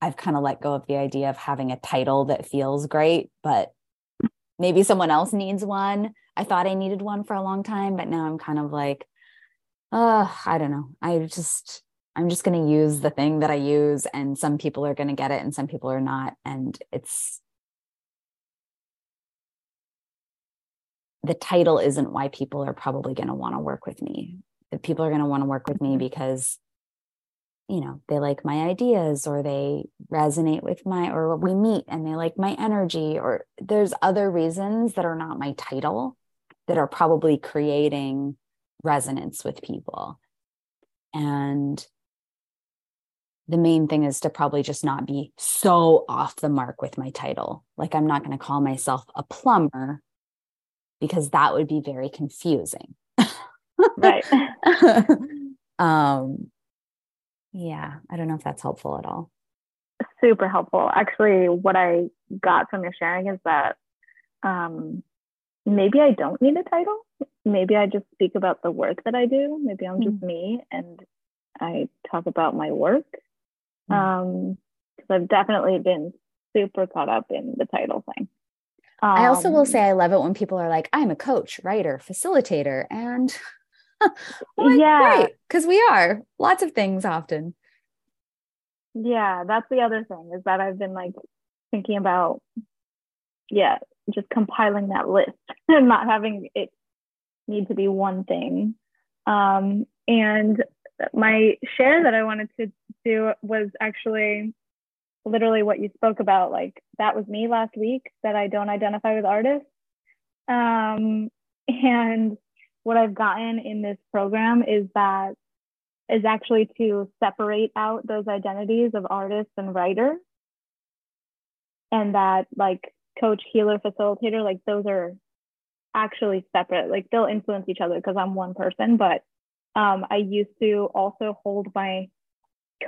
I've kind of let go of the idea of having a title that feels great, but maybe someone else needs one. I thought I needed one for a long time, but now I'm kind of like, uh, I don't know. I just I'm just going to use the thing that I use, and some people are going to get it and some people are not. And it's, the title isn't why people are probably going to want to work with me. The people are going to want to work with me mm-hmm. because you know they like my ideas or they resonate with my or we meet and they like my energy or there's other reasons that are not my title that are probably creating resonance with people and the main thing is to probably just not be so off the mark with my title. Like, I'm not going to call myself a plumber because that would be very confusing. right. um, yeah, I don't know if that's helpful at all. Super helpful. Actually, what I got from your sharing is that um, maybe I don't need a title. Maybe I just speak about the work that I do. Maybe I'm just mm. me and I talk about my work. Um, because I've definitely been super caught up in the title thing. Um, I also will um, say I love it when people are like, I'm a coach, writer, facilitator, and like, yeah, because we are lots of things often. Yeah, that's the other thing is that I've been like thinking about, yeah, just compiling that list and not having it need to be one thing. Um, and my share that I wanted to do was actually literally what you spoke about. Like that was me last week that I don't identify with artists. Um, and what I've gotten in this program is that is actually to separate out those identities of artist and writer. And that like coach, healer, facilitator, like those are actually separate. Like they'll influence each other because I'm one person, but um, I used to also hold my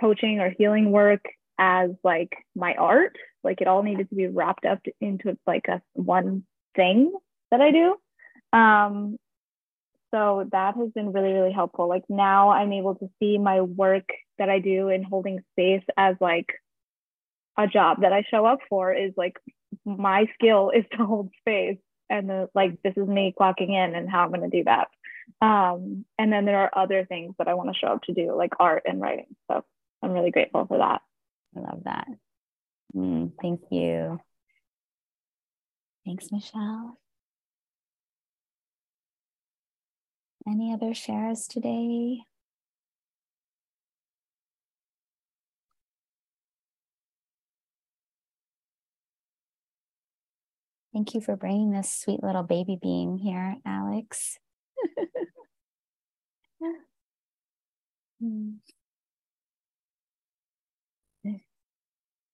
coaching or healing work as like my art. Like it all needed to be wrapped up into like a one thing that I do. Um, so that has been really, really helpful. Like now I'm able to see my work that I do in holding space as like a job that I show up for is like my skill is to hold space and the, like this is me clocking in and how I'm going to do that. Um, and then there are other things that I want to show up to do, like art and writing. So I'm really grateful for that. I love that. Mm, thank you. Thanks, Michelle. Any other shares today? Thank you for bringing this sweet little baby being here, Alex.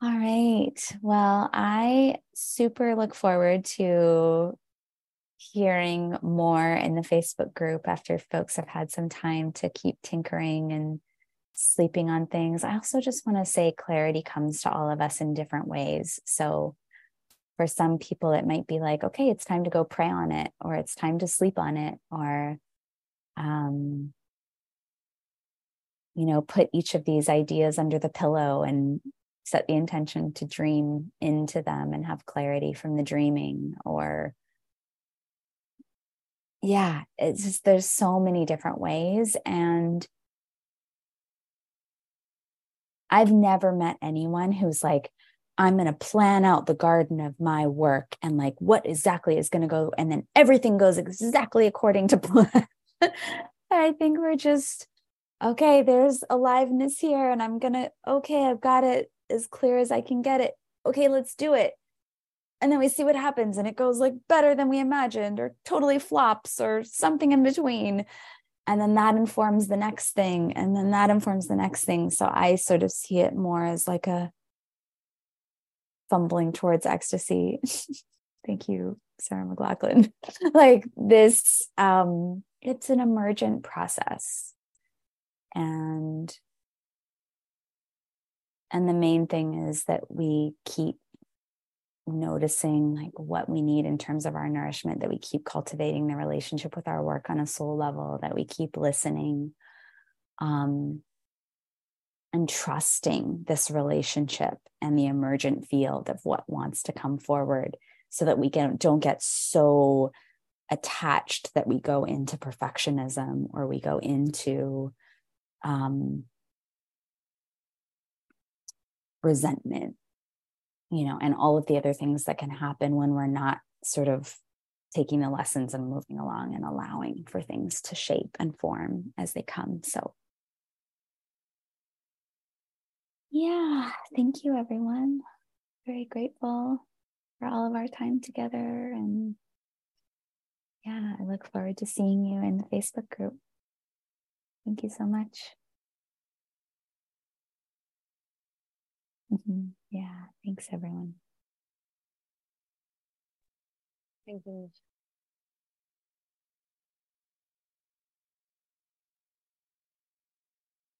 All right. Well, I super look forward to hearing more in the Facebook group after folks have had some time to keep tinkering and sleeping on things. I also just want to say clarity comes to all of us in different ways. So, for some people, it might be like, okay, it's time to go pray on it, or it's time to sleep on it, or um, you know, put each of these ideas under the pillow and set the intention to dream into them and have clarity from the dreaming or yeah it's just there's so many different ways and i've never met anyone who's like i'm going to plan out the garden of my work and like what exactly is going to go and then everything goes exactly according to plan I think we're just okay, there's aliveness here, and I'm gonna, okay, I've got it as clear as I can get it. Okay, let's do it. And then we see what happens, and it goes like better than we imagined, or totally flops, or something in between. And then that informs the next thing, and then that informs the next thing. So I sort of see it more as like a fumbling towards ecstasy. Thank you, Sarah McLachlan. like this um it's an emergent process and and the main thing is that we keep noticing like what we need in terms of our nourishment that we keep cultivating the relationship with our work on a soul level that we keep listening um and trusting this relationship and the emergent field of what wants to come forward so that we can, don't get so attached that we go into perfectionism or we go into um, resentment, you know, and all of the other things that can happen when we're not sort of taking the lessons and moving along and allowing for things to shape and form as they come. So, yeah, thank you, everyone. Very grateful for all of our time together. And yeah, I look forward to seeing you in the Facebook group. Thank you so much. Mm-hmm. Yeah, thanks, everyone. Thank you.